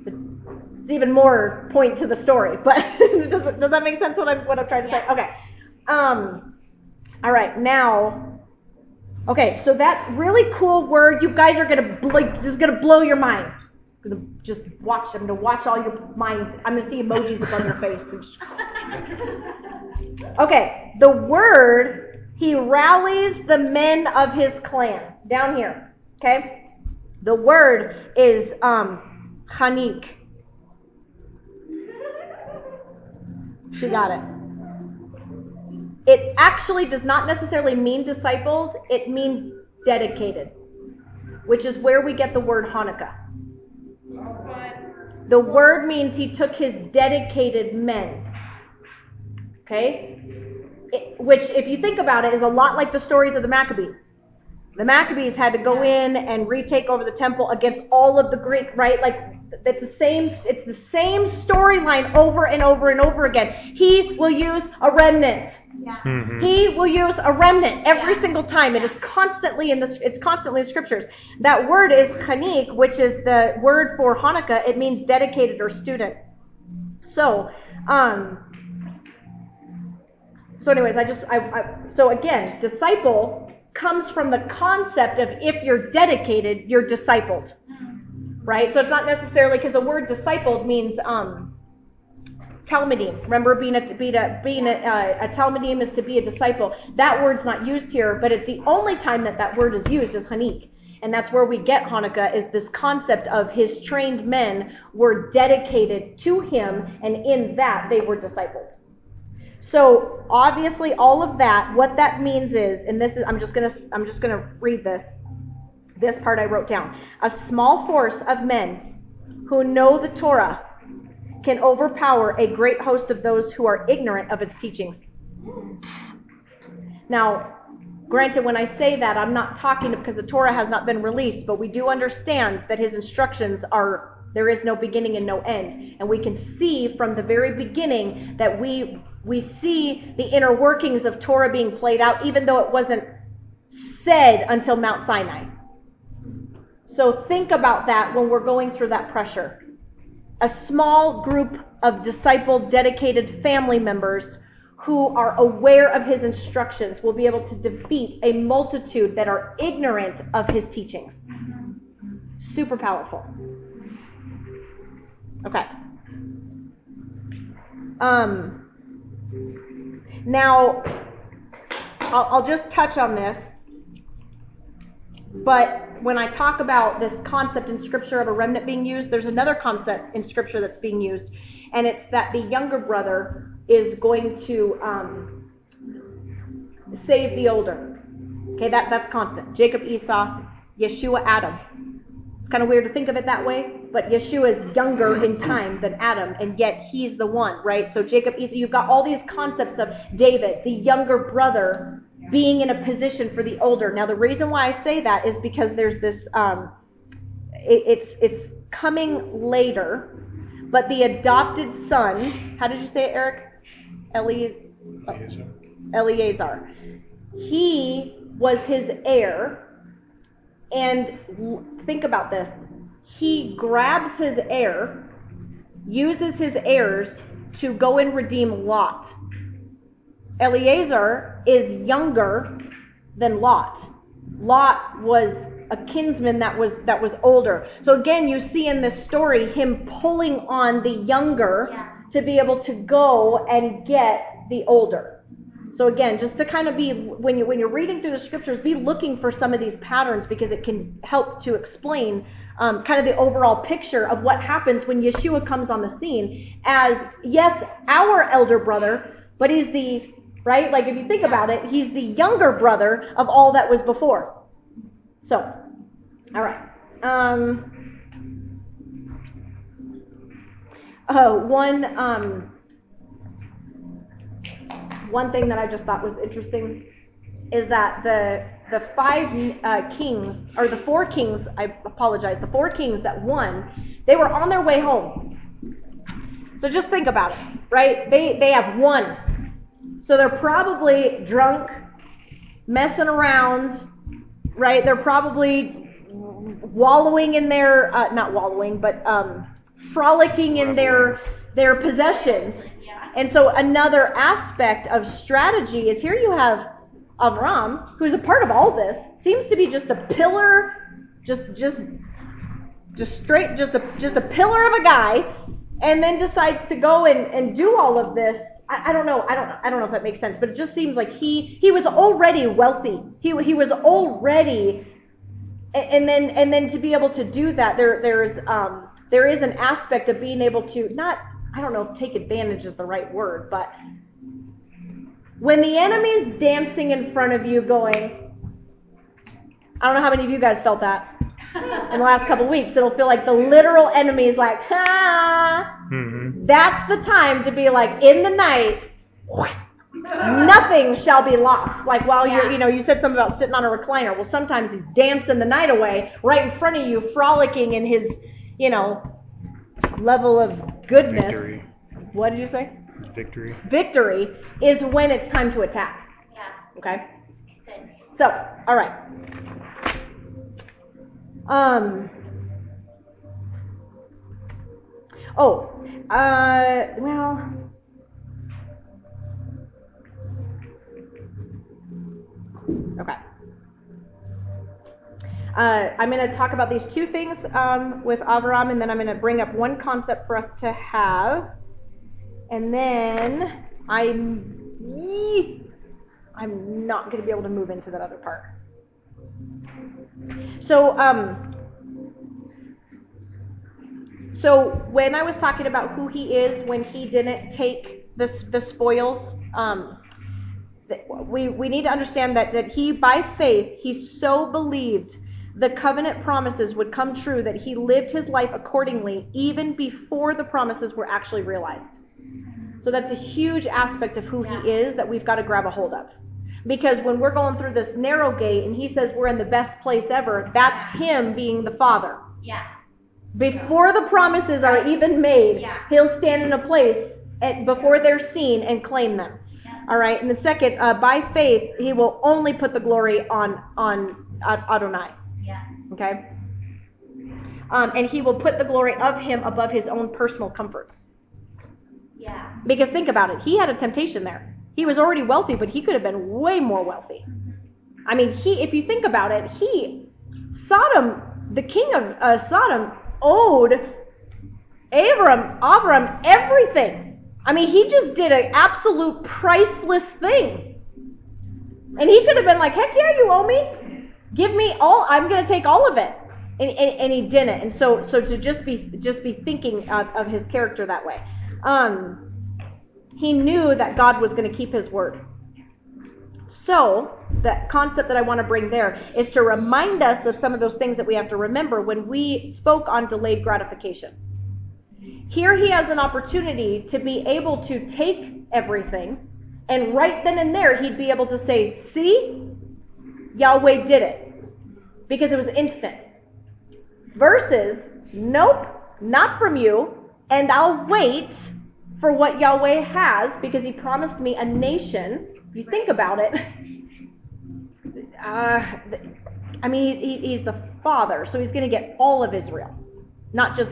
S2: it's even more point to the story, but does, does that make sense what I'm, what I'm trying to say? Okay. Um, all right, now, okay, so that really cool word, you guys are gonna, like, this is gonna blow your mind. It's gonna just watch, I'm gonna watch all your minds, I'm gonna see emojis on your face. Okay, the word, he rallies the men of his clan. Down here, okay? The word is um, chanik. She got it. It actually does not necessarily mean discipled, it means dedicated, which is where we get the word Hanukkah. The word means he took his dedicated men. Okay? It- which, if you think about it, is a lot like the stories of the Maccabees. The Maccabees had to go in and retake over the temple against all of the Greek, right? Like it's the same it's the same storyline over and over and over again. He will use a remnant.
S4: Mhm.
S2: He will use a remnant every single time. It is constantly in the it's constantly in scriptures. That word is chanik, which is the word for Hanukkah. It means dedicated or student. So, um, so anyways, I just I, I so again, disciple comes from the concept of if you're dedicated, you're discipled, right? So it's not necessarily because the word discipled means um, Talmudim. Remember, being a being a being a, uh, a Talmudim is to be a disciple. That word's not used here, but it's the only time that that word is used is Hanik. And that's where we get Hanukkah is this concept of his trained men were dedicated to him, and in that they were discipled. So obviously all of that, what that means is, and this is I'm just gonna I'm just gonna read this. This part I wrote down. A small force of men who know the Torah can overpower a great host of those who are ignorant of its teachings. Now, Granted, when I say that, I'm not talking because the Torah has not been released, but we do understand that his instructions are there is no beginning and no end. And we can see from the very beginning that we we see the inner workings of Torah being played out, even though it wasn't said until Mount Sinai. So think about that when we're going through that pressure. A small group of disciple dedicated family members who are aware of his instructions will be able to defeat a multitude that are ignorant of his teachings. Super powerful. Okay. Um, now, I'll, I'll just touch on this, but when I talk about this concept in Scripture of a remnant being used, there's another concept in Scripture that's being used, and it's that the younger brother is going to um, save the older. Okay, that, that's constant. Jacob, Esau, Yeshua, Adam. It's kind of weird to think of it that way, but Yeshua is younger in time than Adam, and yet he's the one, right? So Jacob, Esau, you've got all these concepts of David, the younger brother, being in a position for the older. Now, the reason why I say that is because there's this, um, it, it's it's coming later, but the adopted son. How did you say it, Eric? Eli, Eleazar. He was his heir. And think about this. He grabs his heir, uses his heirs to go and redeem Lot. Eleazar is younger than Lot. Lot was a kinsman that was that was older. So again, you see in this story him pulling on the younger yeah to be able to go and get the older. So again, just to kind of be when you when you're reading through the scriptures, be looking for some of these patterns because it can help to explain um, kind of the overall picture of what happens when Yeshua comes on the scene as yes, our elder brother, but he's the right. Like if you think about it, he's the younger brother of all that was before. So, all right. Um, Oh, one um, one thing that I just thought was interesting is that the the five uh, kings or the four kings, I apologize, the four kings that won, they were on their way home. So just think about it, right? They they have won. So they're probably drunk, messing around, right? They're probably wallowing in their uh, not wallowing, but um, frolicking in their their possessions. And so another aspect of strategy is here you have Avram, who's a part of all this, seems to be just a pillar, just just just straight just a just a pillar of a guy, and then decides to go and, and do all of this. I, I don't know, I don't I don't know if that makes sense, but it just seems like he he was already wealthy. He he was already and then and then to be able to do that there there's um there is an aspect of being able to not, I don't know if take advantage is the right word, but when the enemy's dancing in front of you going, I don't know how many of you guys felt that in the last couple of weeks. It'll feel like the literal enemy is like, ah. Mm-hmm. That's the time to be like, in the night, nothing shall be lost. Like while you're, you know, you said something about sitting on a recliner. Well, sometimes he's dancing the night away right in front of you, frolicking in his you know, level of goodness. Victory. What did you say?
S4: Victory.
S2: Victory is when it's time to attack.
S3: Yeah.
S2: Okay. So, all right. Um. Oh, uh, well. Okay. Uh, I'm going to talk about these two things um, with Avram, and then I'm going to bring up one concept for us to have. And then I'm I'm not going to be able to move into that other part. So, um, so when I was talking about who he is when he didn't take the, the spoils, um, we, we need to understand that, that he, by faith, he so believed the covenant promises would come true, that he lived his life accordingly even before the promises were actually realized. So that's a huge aspect of who he is that we've got to grab a hold of. Because when we're going through this narrow gate and he says we're in the best place ever, that's him being the Father.
S3: Yeah.
S2: Before the promises are even made,
S3: Yeah.
S2: he'll stand in a place at, before they're seen and claim them.
S3: Yeah.
S2: All right. And the second, uh, by faith, he will only put the glory on on Adonai.
S3: Yeah.
S2: Okay. Um, and he will put the glory of him above his own personal comforts.
S3: Yeah.
S2: Because think about it, he had a temptation there. He was already wealthy, but he could have been way more wealthy. I mean, he, if you think about it, he, Sodom, the king of uh, Sodom, owed Abram, Abram everything. I mean, he just did an absolute priceless thing. And he could have been like, heck yeah, you owe me. Give me all, I'm going to take all of it. And, and, and he didn't. And so, so to just be, just be thinking of, of his character that way. Um, he knew that God was going to keep his word. So, the concept that I want to bring there is to remind us of some of those things that we have to remember when we spoke on delayed gratification. Here he has an opportunity to be able to take everything, and right then and there he'd be able to say, See, Yahweh did it. Because it was instant. Versus, Nope, not from you, and I'll wait for what Yahweh has because he promised me a nation. If you think about it, uh, I mean, he, he's the father, so he's going to get all of Israel, not just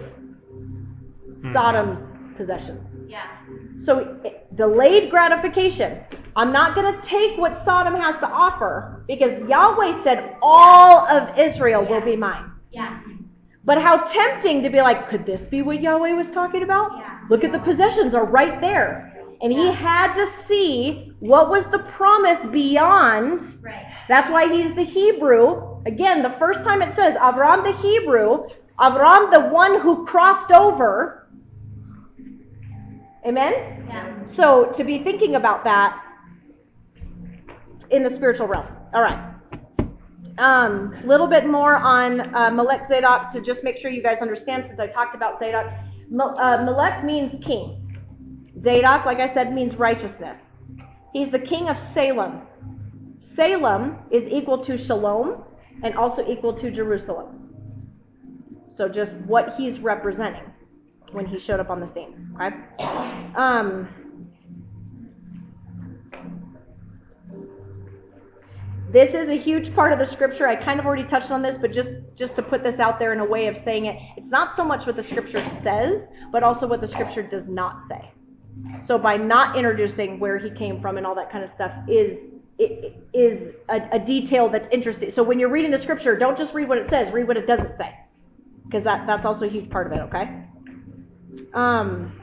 S2: Sodom's possessions.
S3: Yeah.
S2: So delayed gratification. I'm not going to take what Sodom has to offer because Yahweh said all of Israel will be mine.
S3: Yeah.
S2: But how tempting to be like, could this be what Yahweh was talking about?
S3: Yeah.
S2: Look at the possessions are right there. And he had to see what was the promise beyond.
S3: Right.
S2: That's why he's the Hebrew. Again, the first time it says Avram the Hebrew, Avram the one who crossed over. Amen?
S3: Yeah.
S2: So to be thinking about that in the spiritual realm. All right. Um, little bit more on uh, Melech Zadok to just make sure you guys understand since I talked about Zadok. Uh, Melech means king. Zadok, like I said, means righteousness. He's the king of Salem. Salem is equal to Shalom and also equal to Jerusalem. So just what he's representing when he showed up on the scene. Okay. Um, this is a huge part of the scripture. I kind of already touched on this, but just just to put this out there in a way of saying it, it's not so much what the scripture says, but also what the scripture does not say. So by not introducing where he came from and all that kind of stuff is is a, a detail that's interesting. So when you're reading the scripture, don't just read what it says, read what it doesn't say, because that that's also a huge part of it. Okay. Um,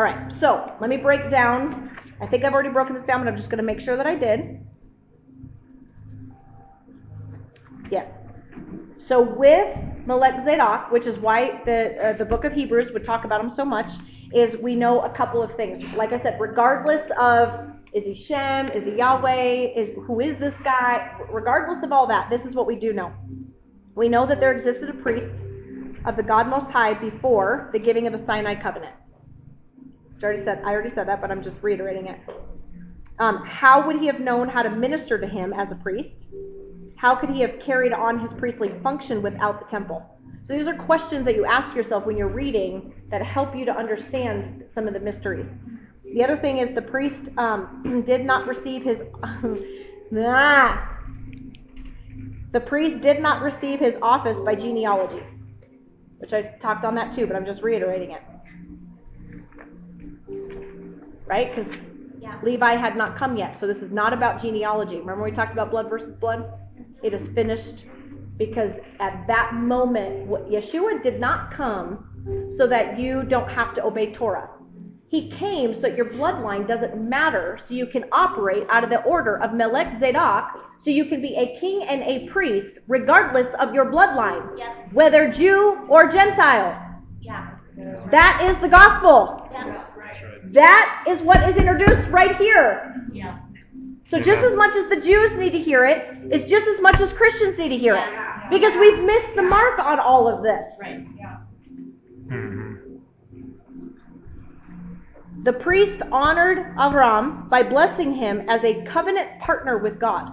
S2: all right, so let me break down. I think I've already broken this down, but I'm just going to make sure that I did. Yes. So with Melech Zadok, which is why the uh, the book of Hebrews would talk about him so much, is we know a couple of things. Like I said, regardless of is he Shem, is he Yahweh, is who is this guy? Regardless of all that, this is what we do know. We know that there existed a priest of the God Most High before the giving of the Sinai covenant. Which I already said, I already said that, but I'm just reiterating it. Um, how would he have known how to minister to him as a priest? How could he have carried on his priestly function without the temple? So these are questions that you ask yourself when you're reading that help you to understand some of the mysteries. The other thing is the priest um, did not receive his. ah, the priest did not receive his office by genealogy, which I talked on that too, but I'm just reiterating it. Right? Because
S3: Yeah.
S2: Levi had not come yet, so this is not about genealogy. Remember we talked about blood versus blood? It is finished because at that moment, Yeshua did not come so that you don't have to obey Torah. He came so that your bloodline doesn't matter, so you can operate out of the order of Melech Zadok, so you can be a king and a priest regardless of your bloodline,
S3: Yep.
S2: whether Jew or Gentile.
S3: Yeah.
S2: That is the gospel.
S3: Yeah.
S2: That is what is introduced right here.
S3: Yeah.
S2: So just as much as the Jews need to hear it, it's just as much as Christians need to hear it.
S3: Yeah.
S2: Because we've missed the mark on all of this.
S3: Right. Yeah.
S4: Mhm.
S2: The priest honored Avram by blessing him as a covenant partner with God.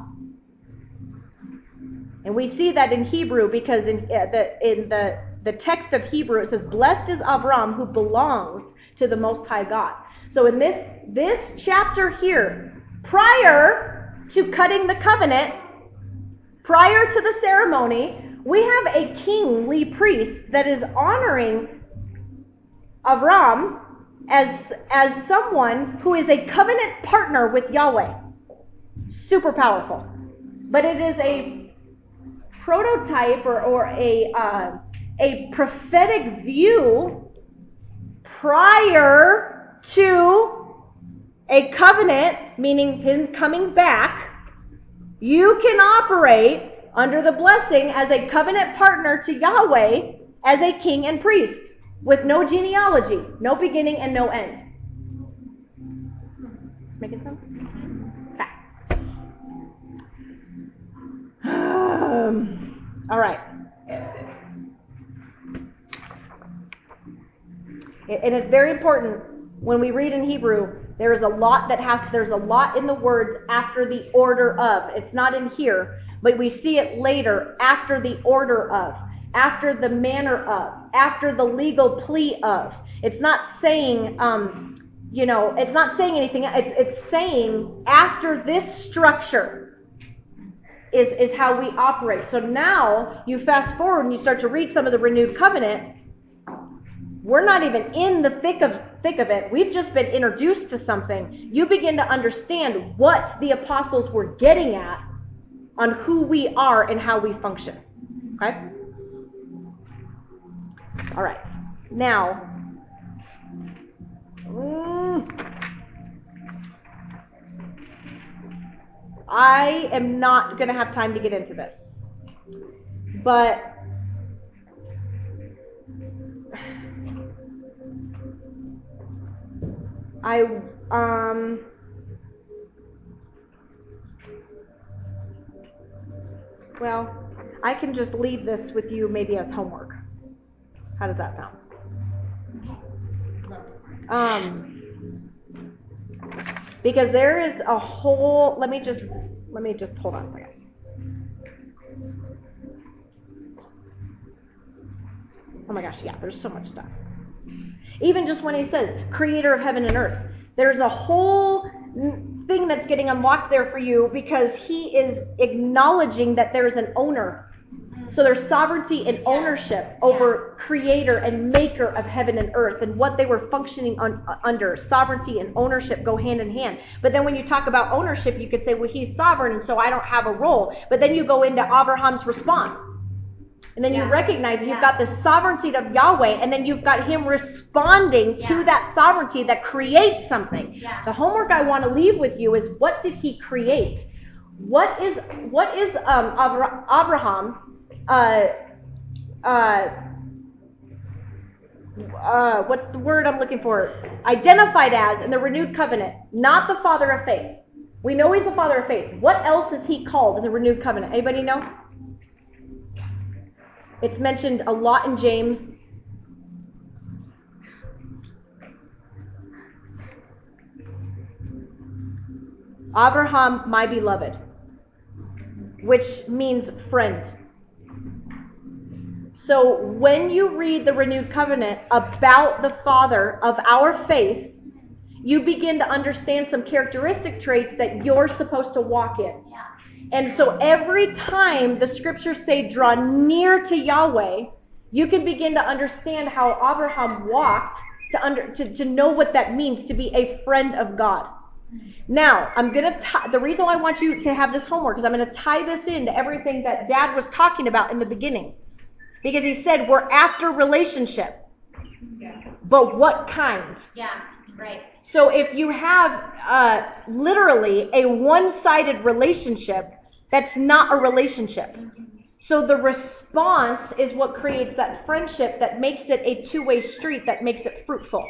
S2: And we see that in Hebrew because in uh, the in the the text of Hebrew it says, "Blessed is Avram who belongs to the Most High God." So in this this chapter here, prior to cutting the covenant, prior to the ceremony, we have a kingly priest that is honoring Avram as as someone who is a covenant partner with Yahweh. Super powerful. But it is a prototype or, or a, uh, a prophetic view prior to a covenant, meaning him coming back, you can operate under the blessing as a covenant partner to Yahweh as a king and priest with no genealogy, no beginning and no end. Making sense? Um, all right. And it's very important when we read in Hebrew, there is a lot that has, there's a lot in the words after the order of. It's not in here, but we see it later after the order of, after the manner of, after the legal plea of. It's not saying, um, you know, it's not saying anything. It's, it's saying after this structure is, is how we operate. So now you fast forward and you start to read some of the renewed covenant. We're not even in the thick of thick of it. We've just been introduced to something. You begin to understand what the apostles were getting at on who we are and how we function. Okay? All right. Now, mm, I am not going to have time to get into this. But I um well, I can just leave this with you maybe as homework. How does that sound? Um because there is a whole, let me just, let me just hold on a second. Oh my gosh, yeah, there's so much stuff. Even just when he says, creator of heaven and earth, there's a whole thing that's getting unlocked there for you because he is acknowledging that there's an owner so there's sovereignty and ownership over creator and maker of heaven and earth and what they were functioning un- under. Sovereignty and ownership go hand in hand. But then when you talk about ownership, you could say, well, he's sovereign and so I don't have a role. But then you go into Abraham's response. And then yeah. you recognize yeah. you've got the sovereignty of Yahweh, and then you've got him responding yeah. to that sovereignty that creates something. The homework I want to leave with you is what did he create? What is what is um, Abraham uh, uh, uh, what's the word I'm looking for? Identified as in the renewed covenant, not the father of faith. We know he's the father of faith. What else is he called in the renewed covenant? Anybody know? It's mentioned a lot in James. Abraham, my beloved, which means friend. So when you read the renewed covenant about the Father of our faith, you begin to understand some characteristic traits that you're supposed to walk in. And so every time the scriptures say draw near to Yahweh, you can begin to understand how Abraham walked to, under, to, to know what that means to be a friend of God. Now, I'm going to tie, the reason why I want you to have this homework is I'm going to tie this into everything that dad was talking about in the beginning. Because he said we're after relationship. Yeah. But what kind?
S3: Yeah, right.
S2: So if you have uh, literally a one-sided relationship, that's not a relationship. So the response is what creates that friendship that makes it a two-way street that makes it fruitful.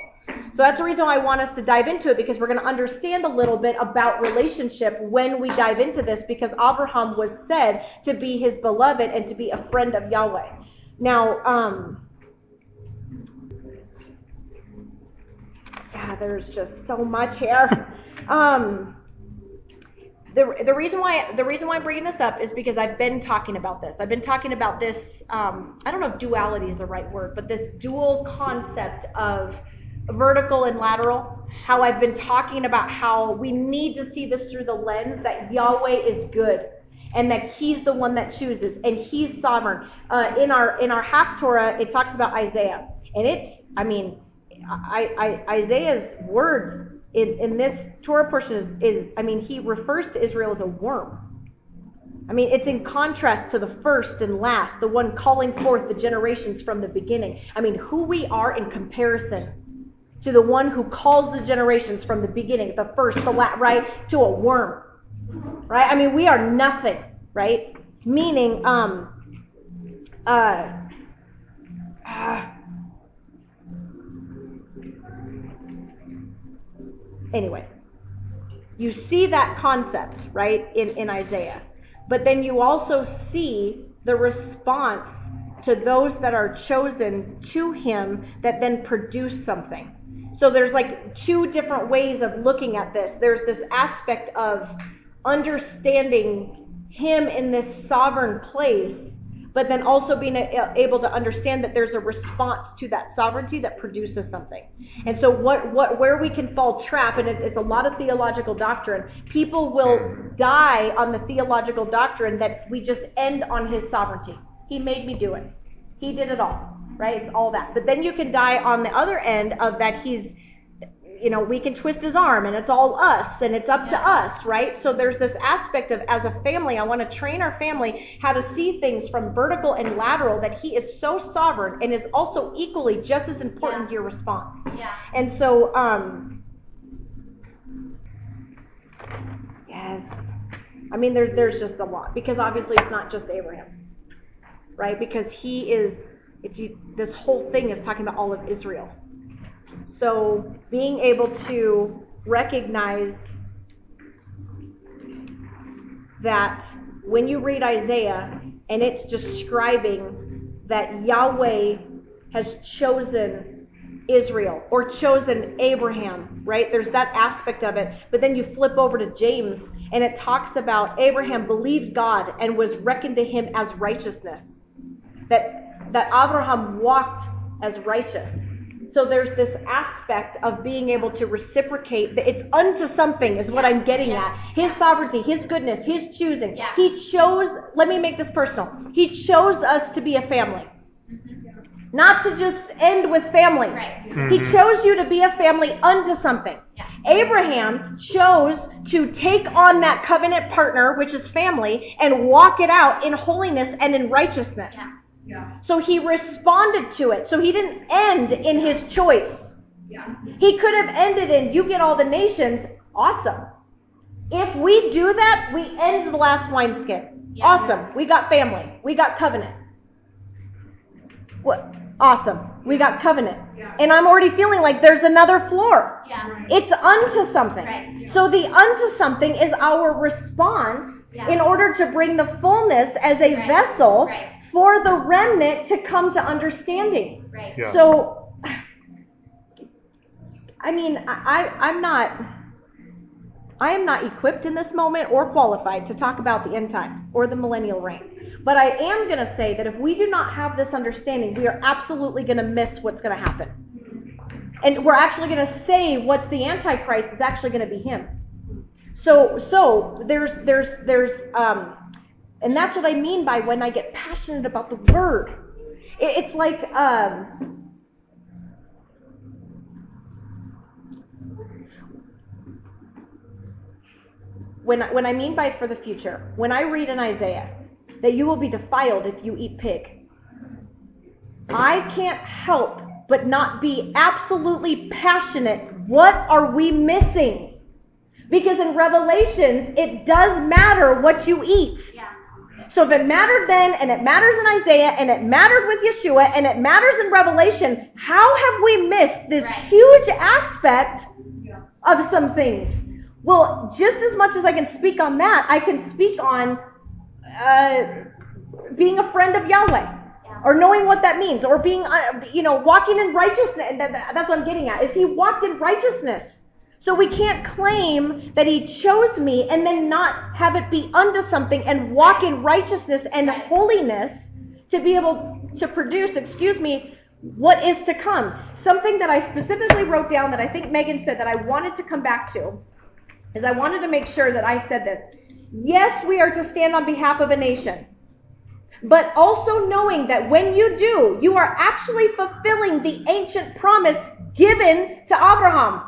S2: So that's the reason why I want us to dive into it because we're going to understand a little bit about relationship when we dive into this because Abraham was said to be his beloved and to be a friend of Yahweh. Now, um, there's just so much here. Um, the, the reason why the reason why I'm bringing this up is because I've been talking about this. I've been talking about this. Um, I don't know if duality is the right word, but this dual concept of vertical and lateral. How I've been talking about how we need to see this through the lens that Yahweh is good and that He's the one that chooses and He's sovereign. Uh, in our in our Haftorah, it talks about Isaiah, and it's I mean, Isaiah's words in, in this Torah portion is, is, I mean, he refers to Israel as a worm. I mean, it's in contrast to the first and last, the one calling forth the generations from the beginning. I mean, who we are in comparison to the one who calls the generations from the beginning, the first, the last, right, to a worm. Right? I mean, we are nothing, right? Meaning, um, uh, uh anyways, you see that concept, right, in, in Isaiah. But then you also see the response to those that are chosen to him that then produce something. So there's like two different ways of looking at this. There's this aspect of understanding him in this sovereign place but then also being able to understand that there's a response to that sovereignty that produces something. And so what, what, where we can fall trap, and it, it's a lot of theological doctrine, people will die on the theological doctrine that we just end on his sovereignty. He made me do it. He did it all, right? It's all that. But then you can die on the other end of that he's you know, we can twist his arm and it's all us and it's up to us, right? So there's this aspect of as a family, I want to train our family how to see things from vertical and lateral that he is so sovereign and is also equally just as important yeah. to your response.
S3: Yeah.
S2: And so, um, yes. I mean, there, there's just a lot because obviously it's not just Abraham, right? Because he is, it's, this whole thing is talking about all of Israel so being able to recognize that when you read Isaiah and it's describing that Yahweh has chosen Israel or chosen Abraham, right? There's that aspect of it. But then you flip over to James and it talks about Abraham believed God and was reckoned to him as righteousness. That that Abraham walked as righteous. So there's this aspect of being able to reciprocate. It's unto something is what I'm getting at. His sovereignty, His goodness, His choosing.
S3: Yeah.
S2: He chose, let me make this personal. He chose us to be a family. Not to just end with family.
S3: Right.
S2: Mm-hmm. He chose you to be a family unto something.
S3: Yeah.
S2: Abraham chose to take on that covenant partner, which is family, and walk it out in holiness and in righteousness.
S3: Yeah.
S2: Yeah. So he responded to it. So he didn't end in his choice.
S3: Yeah.
S2: He could have ended in, you get all the nations. Awesome. If we do that, we end the last wineskin.
S3: Yeah.
S2: Awesome. We got family. We got covenant. What? Awesome. We got covenant.
S3: Yeah.
S2: And I'm already feeling like there's another floor.
S3: Yeah.
S2: It's unto something.
S3: Right.
S2: So the unto something is our response
S3: Yeah.
S2: in order to bring the fullness as a
S3: Right.
S2: vessel
S3: Right
S2: for the remnant to come to understanding.
S3: Right.
S4: Yeah.
S2: So, I mean, I, I'm not, I am not equipped in this moment or qualified to talk about the end times or the millennial reign. But I am going to say that if we do not have this understanding, we are absolutely going to miss what's going to happen. And we're actually going to say what's the Antichrist is actually going to be him. So, so there's, there's, there's, um, and that's what I mean by when I get passionate about the word. It's like, um, when, when I mean by for the future, when I read in Isaiah that you will be defiled if you eat pig, I can't help but not be absolutely passionate. What are we missing? Because in Revelations, it does matter what you eat.
S3: Yeah.
S2: So if it mattered then, and it matters in Isaiah, and it mattered with Yeshua, and it matters in Revelation, how have we missed this
S3: Right.
S2: huge aspect of some things? Well, just as much as I can speak on that, I can speak on uh, being a friend of Yahweh, or knowing what that means, or being, uh, you know, walking in righteousness. That's what I'm getting at. Is he walked in righteousness? So we can't claim that he chose me and then not have it be unto something and walk in righteousness and holiness to be able to produce, excuse me, what is to come. Something that I specifically wrote down that I think Megan said that I wanted to come back to is I wanted to make sure that I said this. Yes, we are to stand on behalf of a nation. But also knowing that when you do, you are actually fulfilling the ancient promise given to Abraham.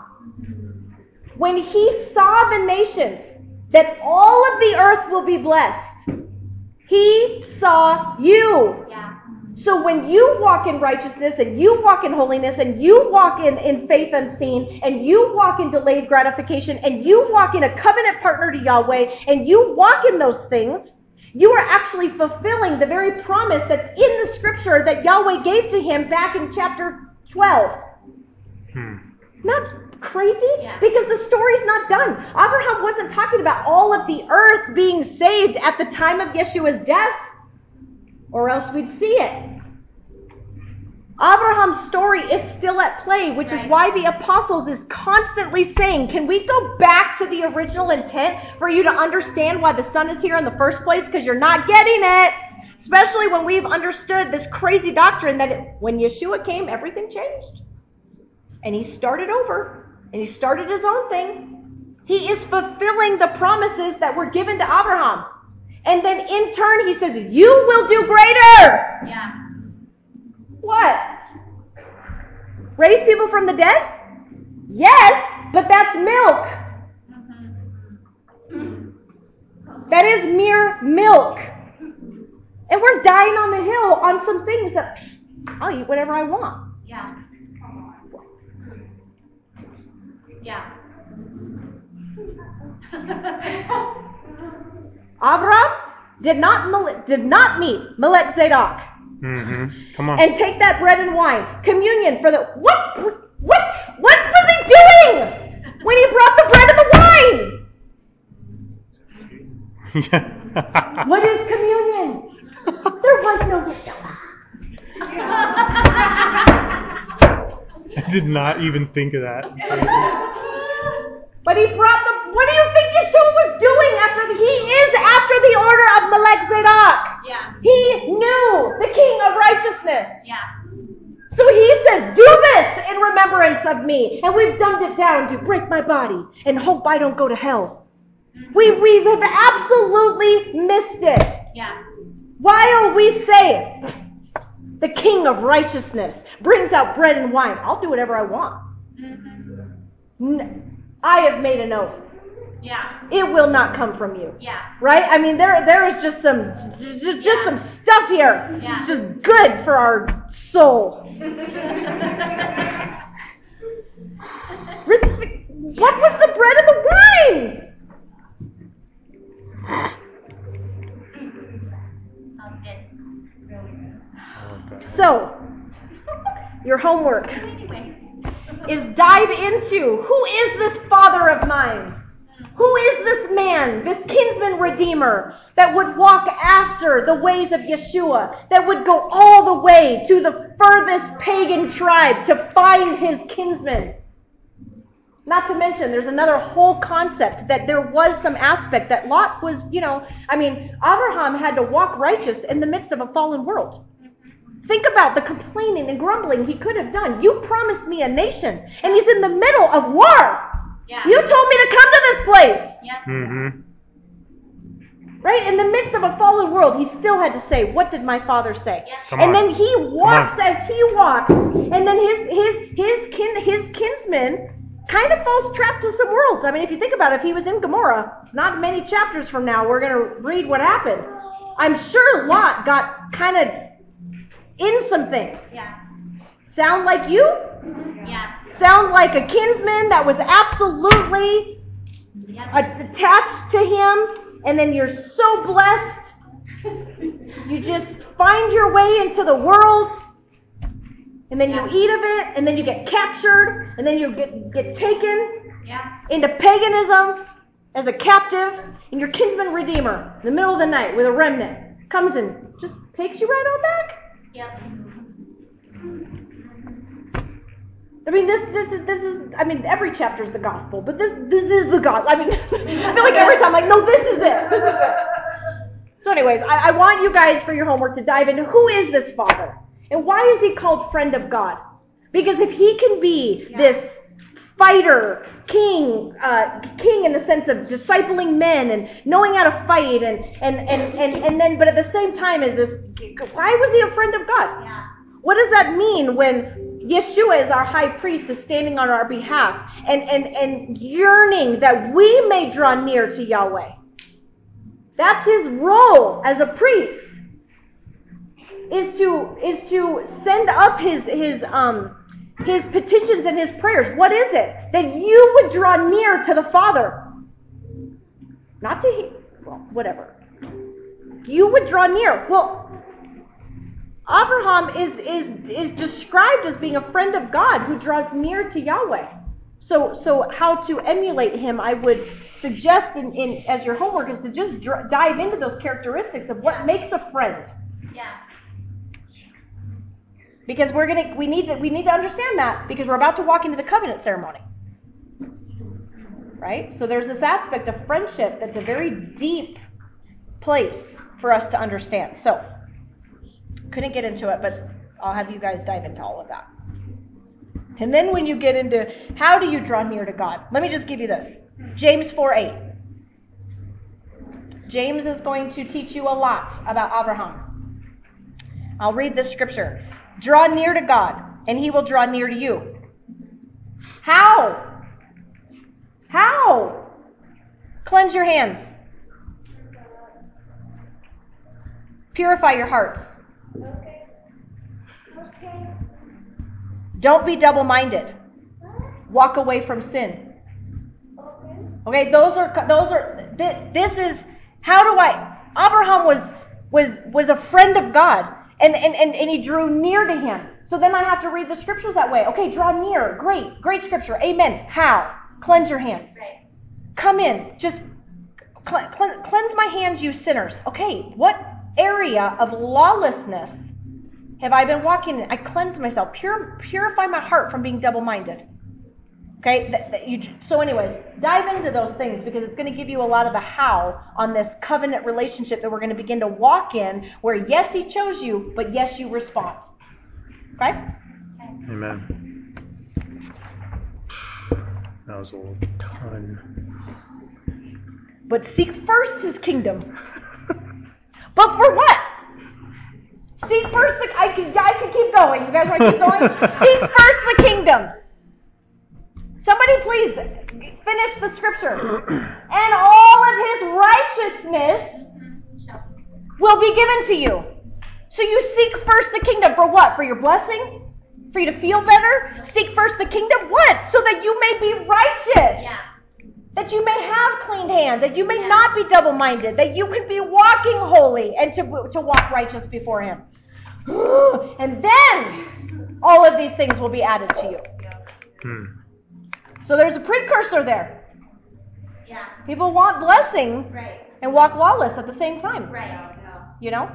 S2: When he saw the nations, that all of the earth will be blessed, he saw you.
S3: Yeah.
S2: So when you walk in righteousness and you walk in holiness and you walk in, in faith unseen and you walk in delayed gratification and you walk in a covenant partner to Yahweh and you walk in those things, you are actually fulfilling the very promise that's in the scripture that Yahweh gave to him back in chapter 12.
S4: Hmm.
S2: Not crazy?
S3: Yeah.
S2: Because the story's not done. Abraham wasn't talking about all of the earth being saved at the time of Yeshua's death, or else we'd see it. Abraham's story is still at play, which is why the apostles is constantly saying, can we go back to the original intent for you to understand why the son is here in the first place? Because you're not getting it. Especially when we've understood this crazy doctrine that it, when Yeshua came, everything changed. And he started over. And he started his own thing. He is fulfilling the promises that were given to Abraham. And then in turn, he says, you will do greater.
S3: Yeah.
S2: What? Raise people from the dead? Yes, but that's milk. Mm-hmm. That is mere milk. And we're dying on the hill on some things that psh, I'll eat whatever I want.
S3: Yeah.
S2: Avram did not did not meet Malek-Zadok
S4: hmm Come on.
S2: and take that bread and wine communion for the what what what was he doing when he brought the bread and the wine?
S4: Yeah.
S2: What is communion? There was no Yeshua.
S4: I did not even think of that.
S2: But he brought the. What do you think Yeshua was doing after the, he is after the order of Malek-Zadok?
S3: Yeah.
S2: He knew the King of righteousness.
S3: Yeah.
S2: So he says, do this in remembrance of me. And we've dumbed it down to break my body and hope I don't go to hell. We, we have absolutely missed it.
S3: Yeah.
S2: While we say it, the King of righteousness brings out bread and wine, I'll do whatever I want. Mm-hmm. N- I have made an oath.
S3: Yeah.
S2: It will not come from you.
S3: Yeah.
S2: Right? I mean, there there is just some just, just some stuff here.
S3: Yeah.
S2: It's just good for our soul. What was the bread and the wine?
S3: That was good.
S2: So, your homework
S3: Anyway.
S2: Is dive into who is this father of mine? Who is this man, this kinsman redeemer that would walk after the ways of Yeshua, that would go all the way to the furthest pagan tribe to find his kinsman? Not to mention, there's another whole concept that there was some aspect that Lot was, you know, I mean, Abraham had to walk righteous in the midst of a fallen world. Think about the complaining and grumbling he could have done. You promised me a nation, and he's in the middle of war.
S3: Yeah.
S2: You told me to come to this place.
S3: Yeah.
S4: Mm-hmm.
S2: Right? In the midst of a fallen world, he still had to say, What did my father say?
S3: Yeah.
S4: Come
S2: and then he walks as he walks, and then his his his kin his kinsman kind of falls trapped to some worlds. I mean, if you think about it, if he was in Gomorrah, it's not many chapters from now we're gonna read what happened. I'm sure Lot got kind of in some things.
S3: Yeah.
S2: Sound like you?
S3: Yeah.
S2: Sound like a kinsman that was absolutely
S3: Yeah.
S2: attached to him, and then you're so blessed. You just find your way into the world, and then you eat of it, and then you get captured, and then you get, get taken
S3: Yeah.
S2: into paganism as a captive, and your kinsman redeemer in the middle of the night with a remnant comes and just takes you right on back.
S3: Yep.
S2: I mean, this this is this is. I mean, every chapter is the gospel, but this this is the God. I mean, I feel like every time, I'm like, no, this is it. This is it. So, anyways, I, I want you guys for your homework to dive into who is this Father and why is he called friend of God? Because if he can be this fighter, king, uh, king in the sense of discipling men and knowing how to fight, and and and and, and then, but at the same time, is this? Why was he a friend of God?
S3: Yeah.
S2: What does that mean when Yeshua is our high priest is standing on our behalf and, and, and yearning that we may draw near to Yahweh? That's his role as a priest. Is to is to send up his his um his petitions and his prayers. What is it? That you would draw near to the Father. Not to him. Well, whatever. You would draw near. Well, Abraham is, is, is described as being a friend of God who draws near to Yahweh. So, so how to emulate him, I would suggest in, in as your homework is to just dr- dive into those characteristics of what makes a friend.
S3: Yeah.
S2: Because we're gonna, we need to, we need to understand that because we're about to walk into the covenant ceremony. Right? So there's this aspect of friendship that's a very deep place for us to understand. So, couldn't get into it, but I'll have you guys dive into all of that. And then when you get into how do you draw near to God, let me just give you this James 4 8. James is going to teach you a lot about Abraham. I'll read this scripture. Draw near to God, and he will draw near to you. How? How? Cleanse your hands. Purify your hearts. Don't be double minded. Walk away from sin. Okay, those are those are this is how do I Abraham was was was a friend of God and, and, and, and he drew near to him. So then I have to read the scriptures that way. Okay, draw near. Great, great scripture. Amen. How? Cleanse your hands. Come in. Just cle- cle- cleanse my hands, you sinners. Okay, what area of lawlessness have I been walking in? I cleanse myself. Pure, purify my heart from being double minded. Okay, that, that you, so anyways, dive into those things because it's going to give you a lot of the how on this covenant relationship that we're going to begin to walk in where yes, he chose you, but yes, you respond. Okay?
S4: Amen. That was a little ton.
S2: But seek first his kingdom. but for what? Seek first the I can, I could keep going. You guys want to keep going? seek first the kingdom. Somebody please finish the scripture. and all of his righteousness will be given to you. So you seek first the kingdom for what? For your blessing? For you to feel better? Seek first the kingdom. What? So that you may be righteous.
S3: Yeah.
S2: That you may have clean hands, that you may not be double minded, that you can be walking holy and to, to walk righteous before Him. And then all of these things will be added to you.
S4: Hmm.
S2: So there's a precursor there.
S3: Yeah.
S2: People want blessing
S3: Right.
S2: and walk lawless at the same time.
S3: Right.
S2: You know?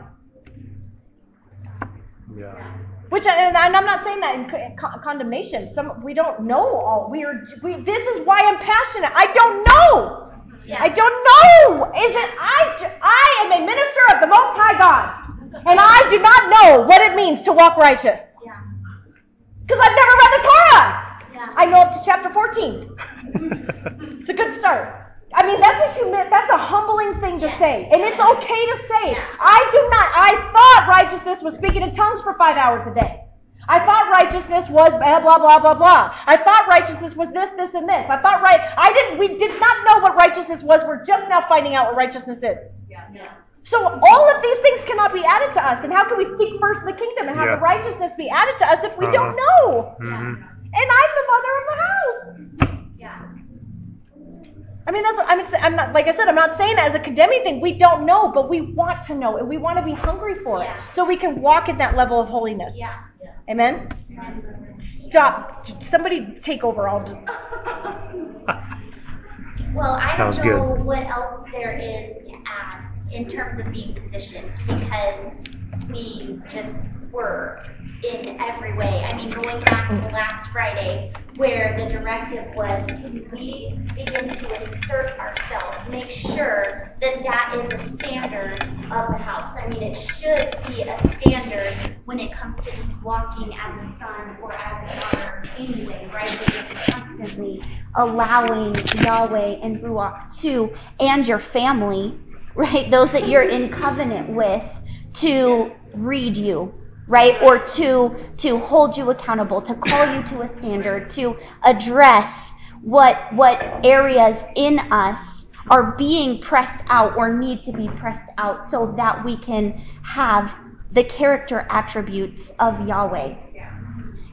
S4: Yeah.
S2: Which and I'm not saying that in condemnation. Some we don't know all. We are. We, this is why I'm passionate. I don't know.
S3: Yeah.
S2: I don't know. Is it I? j- I am a minister of the Most High God, and I do not know what it means to walk righteous
S3: Yeah.
S2: because I've never read the Torah.
S3: Yeah.
S2: I know up to chapter 14. It's a good start. I mean, that's a humi- that's a humbling thing to
S3: Yeah.
S2: say, and it's okay to say.
S3: Yeah.
S2: I do not. I thought righteousness was speaking in tongues for five hours a day. I thought righteousness was blah blah blah blah blah. I thought righteousness was this, this, and this. I thought right. I didn't. We did not know what righteousness was. We're just now finding out what righteousness is.
S3: Yeah.
S2: So all of these things cannot be added to us. And how can we seek first the kingdom and have
S4: Yeah.
S2: the righteousness be added to us if we don't
S4: Uh-huh.
S2: know?
S4: hmm
S2: And I'm the mother of the house.
S3: Yeah.
S2: I mean, that's. I'm. I'm not. Like I said, I'm not saying that as a condemning thing. We don't know, but we want to know, and we want to be hungry for it,
S3: Yeah.
S2: so we can walk in that level of holiness.
S3: Yeah.
S2: Amen. Stop. Somebody take over. I'll just.
S3: Well, I
S4: That
S3: don't know
S4: good.
S3: what else there is to add in terms of being positioned because we just
S5: were in every way. I mean, going back to last Friday, where the directive was we begin to insert ourselves, make sure that that is a standard of the house. I mean, it should be a standard when it comes to just walking as a son or as a daughter anyway, right? Constantly allowing Yahweh and Ruach to, and your family, right? Those that you're in covenant with to read you, right? Or to, to hold you accountable, to call you to a standard, to address what, what areas in us are being pressed out or need to be pressed out so that we can have the character attributes of Yahweh.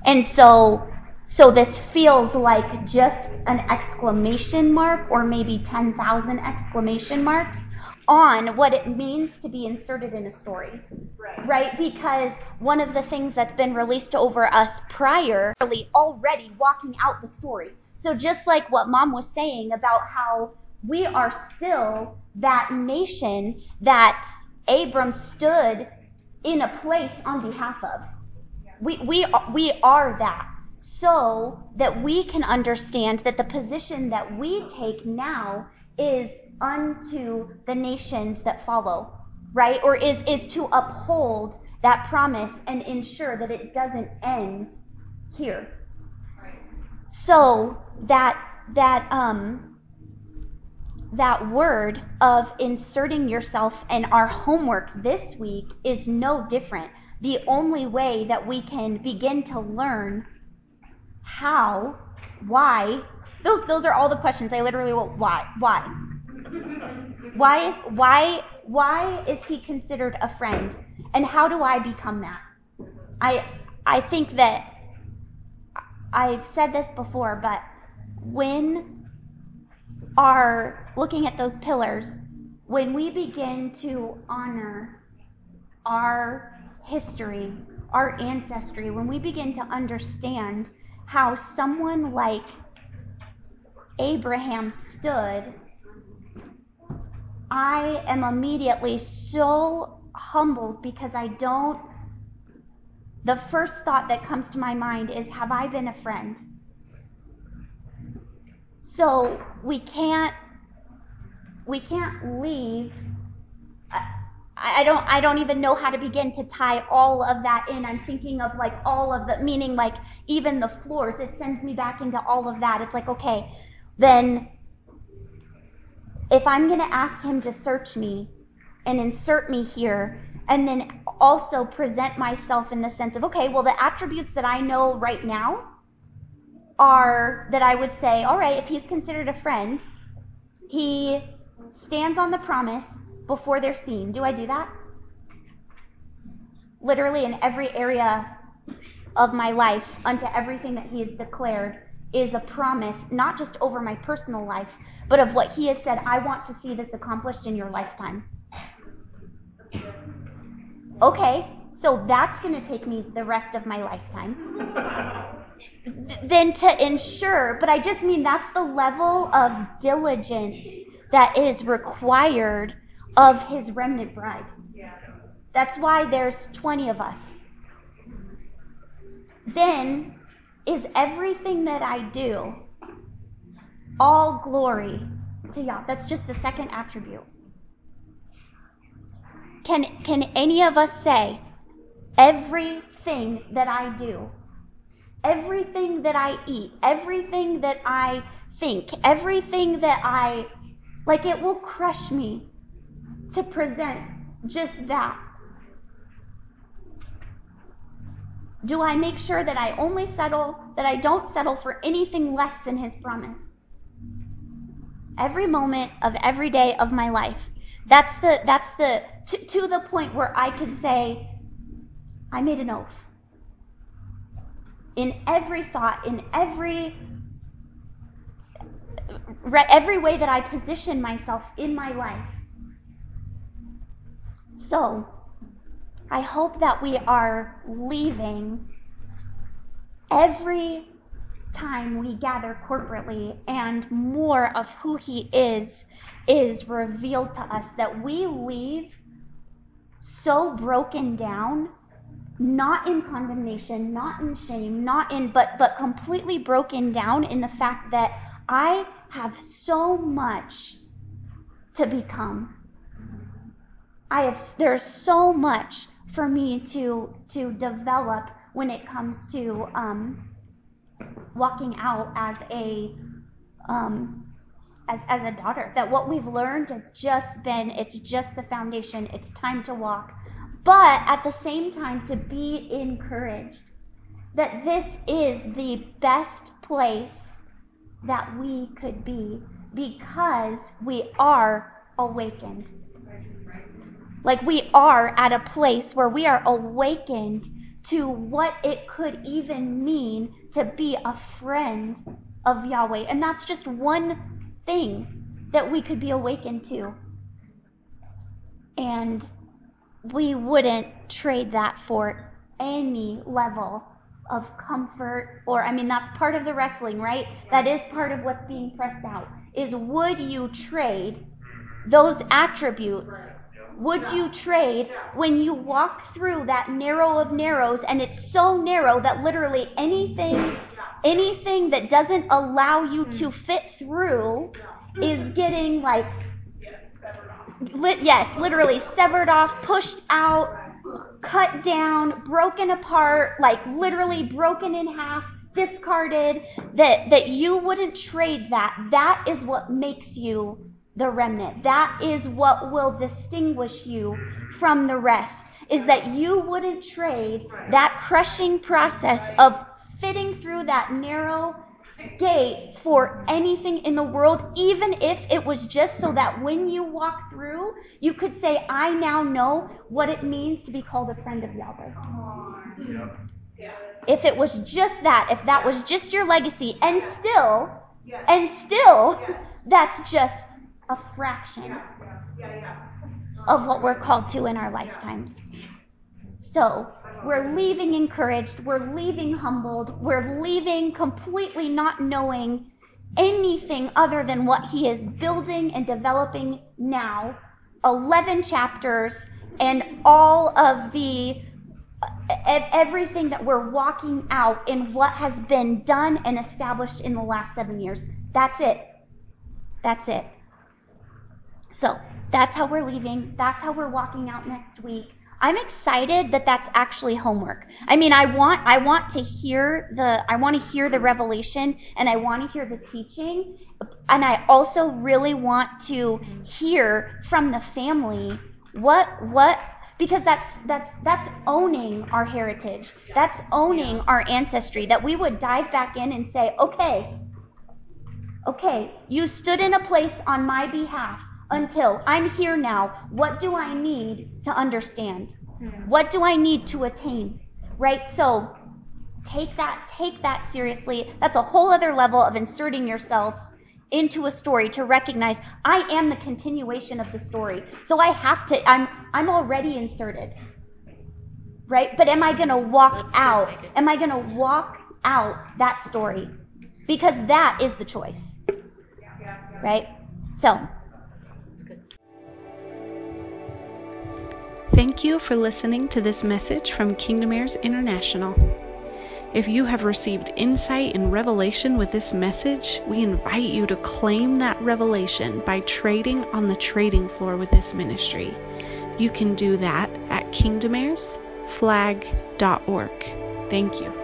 S5: And so, so this feels like just an exclamation mark or maybe 10,000 exclamation marks on what it means to be inserted in a story. Right. right? Because one of the things that's been released over us prior, already walking out the story. So just like what mom was saying about how we are still that nation that Abram stood in a place on behalf of. We, we, we are that. So that we can understand that the position that we take now is unto the nations that follow, right? Or is, is to uphold that promise and ensure that it doesn't end here. So that, that, um, that word of inserting yourself and our homework this week is no different. The only way that we can begin to learn how, why, those, those are all the questions. I literally wrote why, why. Why is, why, why is he considered a friend? And how do I become that? I, I think that I've said this before, but when are looking at those pillars, when we begin to honor our history, our ancestry, when we begin to understand how someone like Abraham stood, I am immediately so humbled because I don't. The first thought that comes to my mind is Have I been a friend? So we can't we can't leave. I, don't I don't even know how to begin to tie all of that in. I'm thinking of like all of the meaning like even the floors. It sends me back into all of that. It's like okay, then if I'm going to ask him to search me and insert me here and then also present myself in the sense of okay, well the attributes that I know right now are that I would say, all right, if he's considered a friend, he stands on the promise before they're seen. Do I do that? Literally in every area of my life, unto everything that he has declared is a promise, not just over my personal life, but of what he has said, I want to see this accomplished in your lifetime. Okay, so that's going to take me the rest of my lifetime then to ensure, but I just mean that's the level of diligence that is required of his remnant bride. That's why there's 20 of us. Then is everything that I do all glory to Yah. That's just the second attribute. Can, can any of us say, everything that I do everything that I eat, everything that I think, everything that I like, it will crush me to present just that. Do I make sure that I only settle, that I don't settle for anything less than His promise? Every moment of every day of my life. That's the, that's the, to, to the point where I can say, I made an oath in every thought, in every every way that I position myself in my life. So, I hope that we are leaving every time we gather corporately and more of who he is is revealed to us that we leave so broken down not in condemnation, not in shame, not in but but completely broken down in the fact that I have so much to become. I have there's so much for me to to develop when it comes to um, walking out as a um, as, as a daughter. That what we've learned has just been it's just the foundation. It's time to walk, but at the same time to be encouraged that this is the best place that we could be because we are awakened. Like we are at a place where we are awakened to what it could even mean to be a friend of Yahweh. And that's just one thing that we could be awakened to. And we wouldn't trade that for any level of comfort or I mean that's part of the wrestling, right? That is part of what's being pressed out. Is would you trade those attributes would you trade when you walk through that narrow of narrows and it's so narrow that literally anything anything that doesn't allow you to hmm. fit through is hmm. getting like lit, yes, literally severed off, pushed out, cut down, broken apart, like literally broken in half, discarded, that that you wouldn't trade that. That is what makes you the remnant. That is what will distinguish you from the rest. Is that you wouldn't trade that crushing process of fitting through that narrow gate for anything in the world, even if it was just so that when you walk through, you could say, I now know what it means to be called a friend of Yahweh. If it was just that, if that was just your legacy, and still, and still, that's just a fraction of what we're called to in our lifetimes. So we're leaving encouraged, we're leaving humbled, we're leaving completely not knowing anything other than what He is building and developing now. 11 chapters and all of the everything that we're walking out in what has been done and established in the last seven years. That's it. That's it. So that's how we're leaving. That's how we're walking out next week. I'm excited that that's actually homework. I mean, I want I want to hear the I want to hear the revelation and I want to hear the teaching, and I also really want to hear from the family what what because that's that's that's owning our heritage. That's owning our ancestry that we would dive back in and say, "Okay, okay, you stood in a place on my behalf until I'm here now. What do I need to understand? What do I need to attain? Right? So take that, take that seriously. That's a whole other level of inserting yourself into a story to recognize I am the continuation of the story. So I have to, I'm, I'm already inserted. Right? But am I going to walk out? Am I going to walk out that story? Because that is the choice. Right? So,
S1: Thank you for listening to this message from Kingdom Heirs International. If you have received insight and revelation with this message, we invite you to claim that revelation by trading on the trading floor with this ministry. You can do that at kingdomheirsflag.org. Thank you.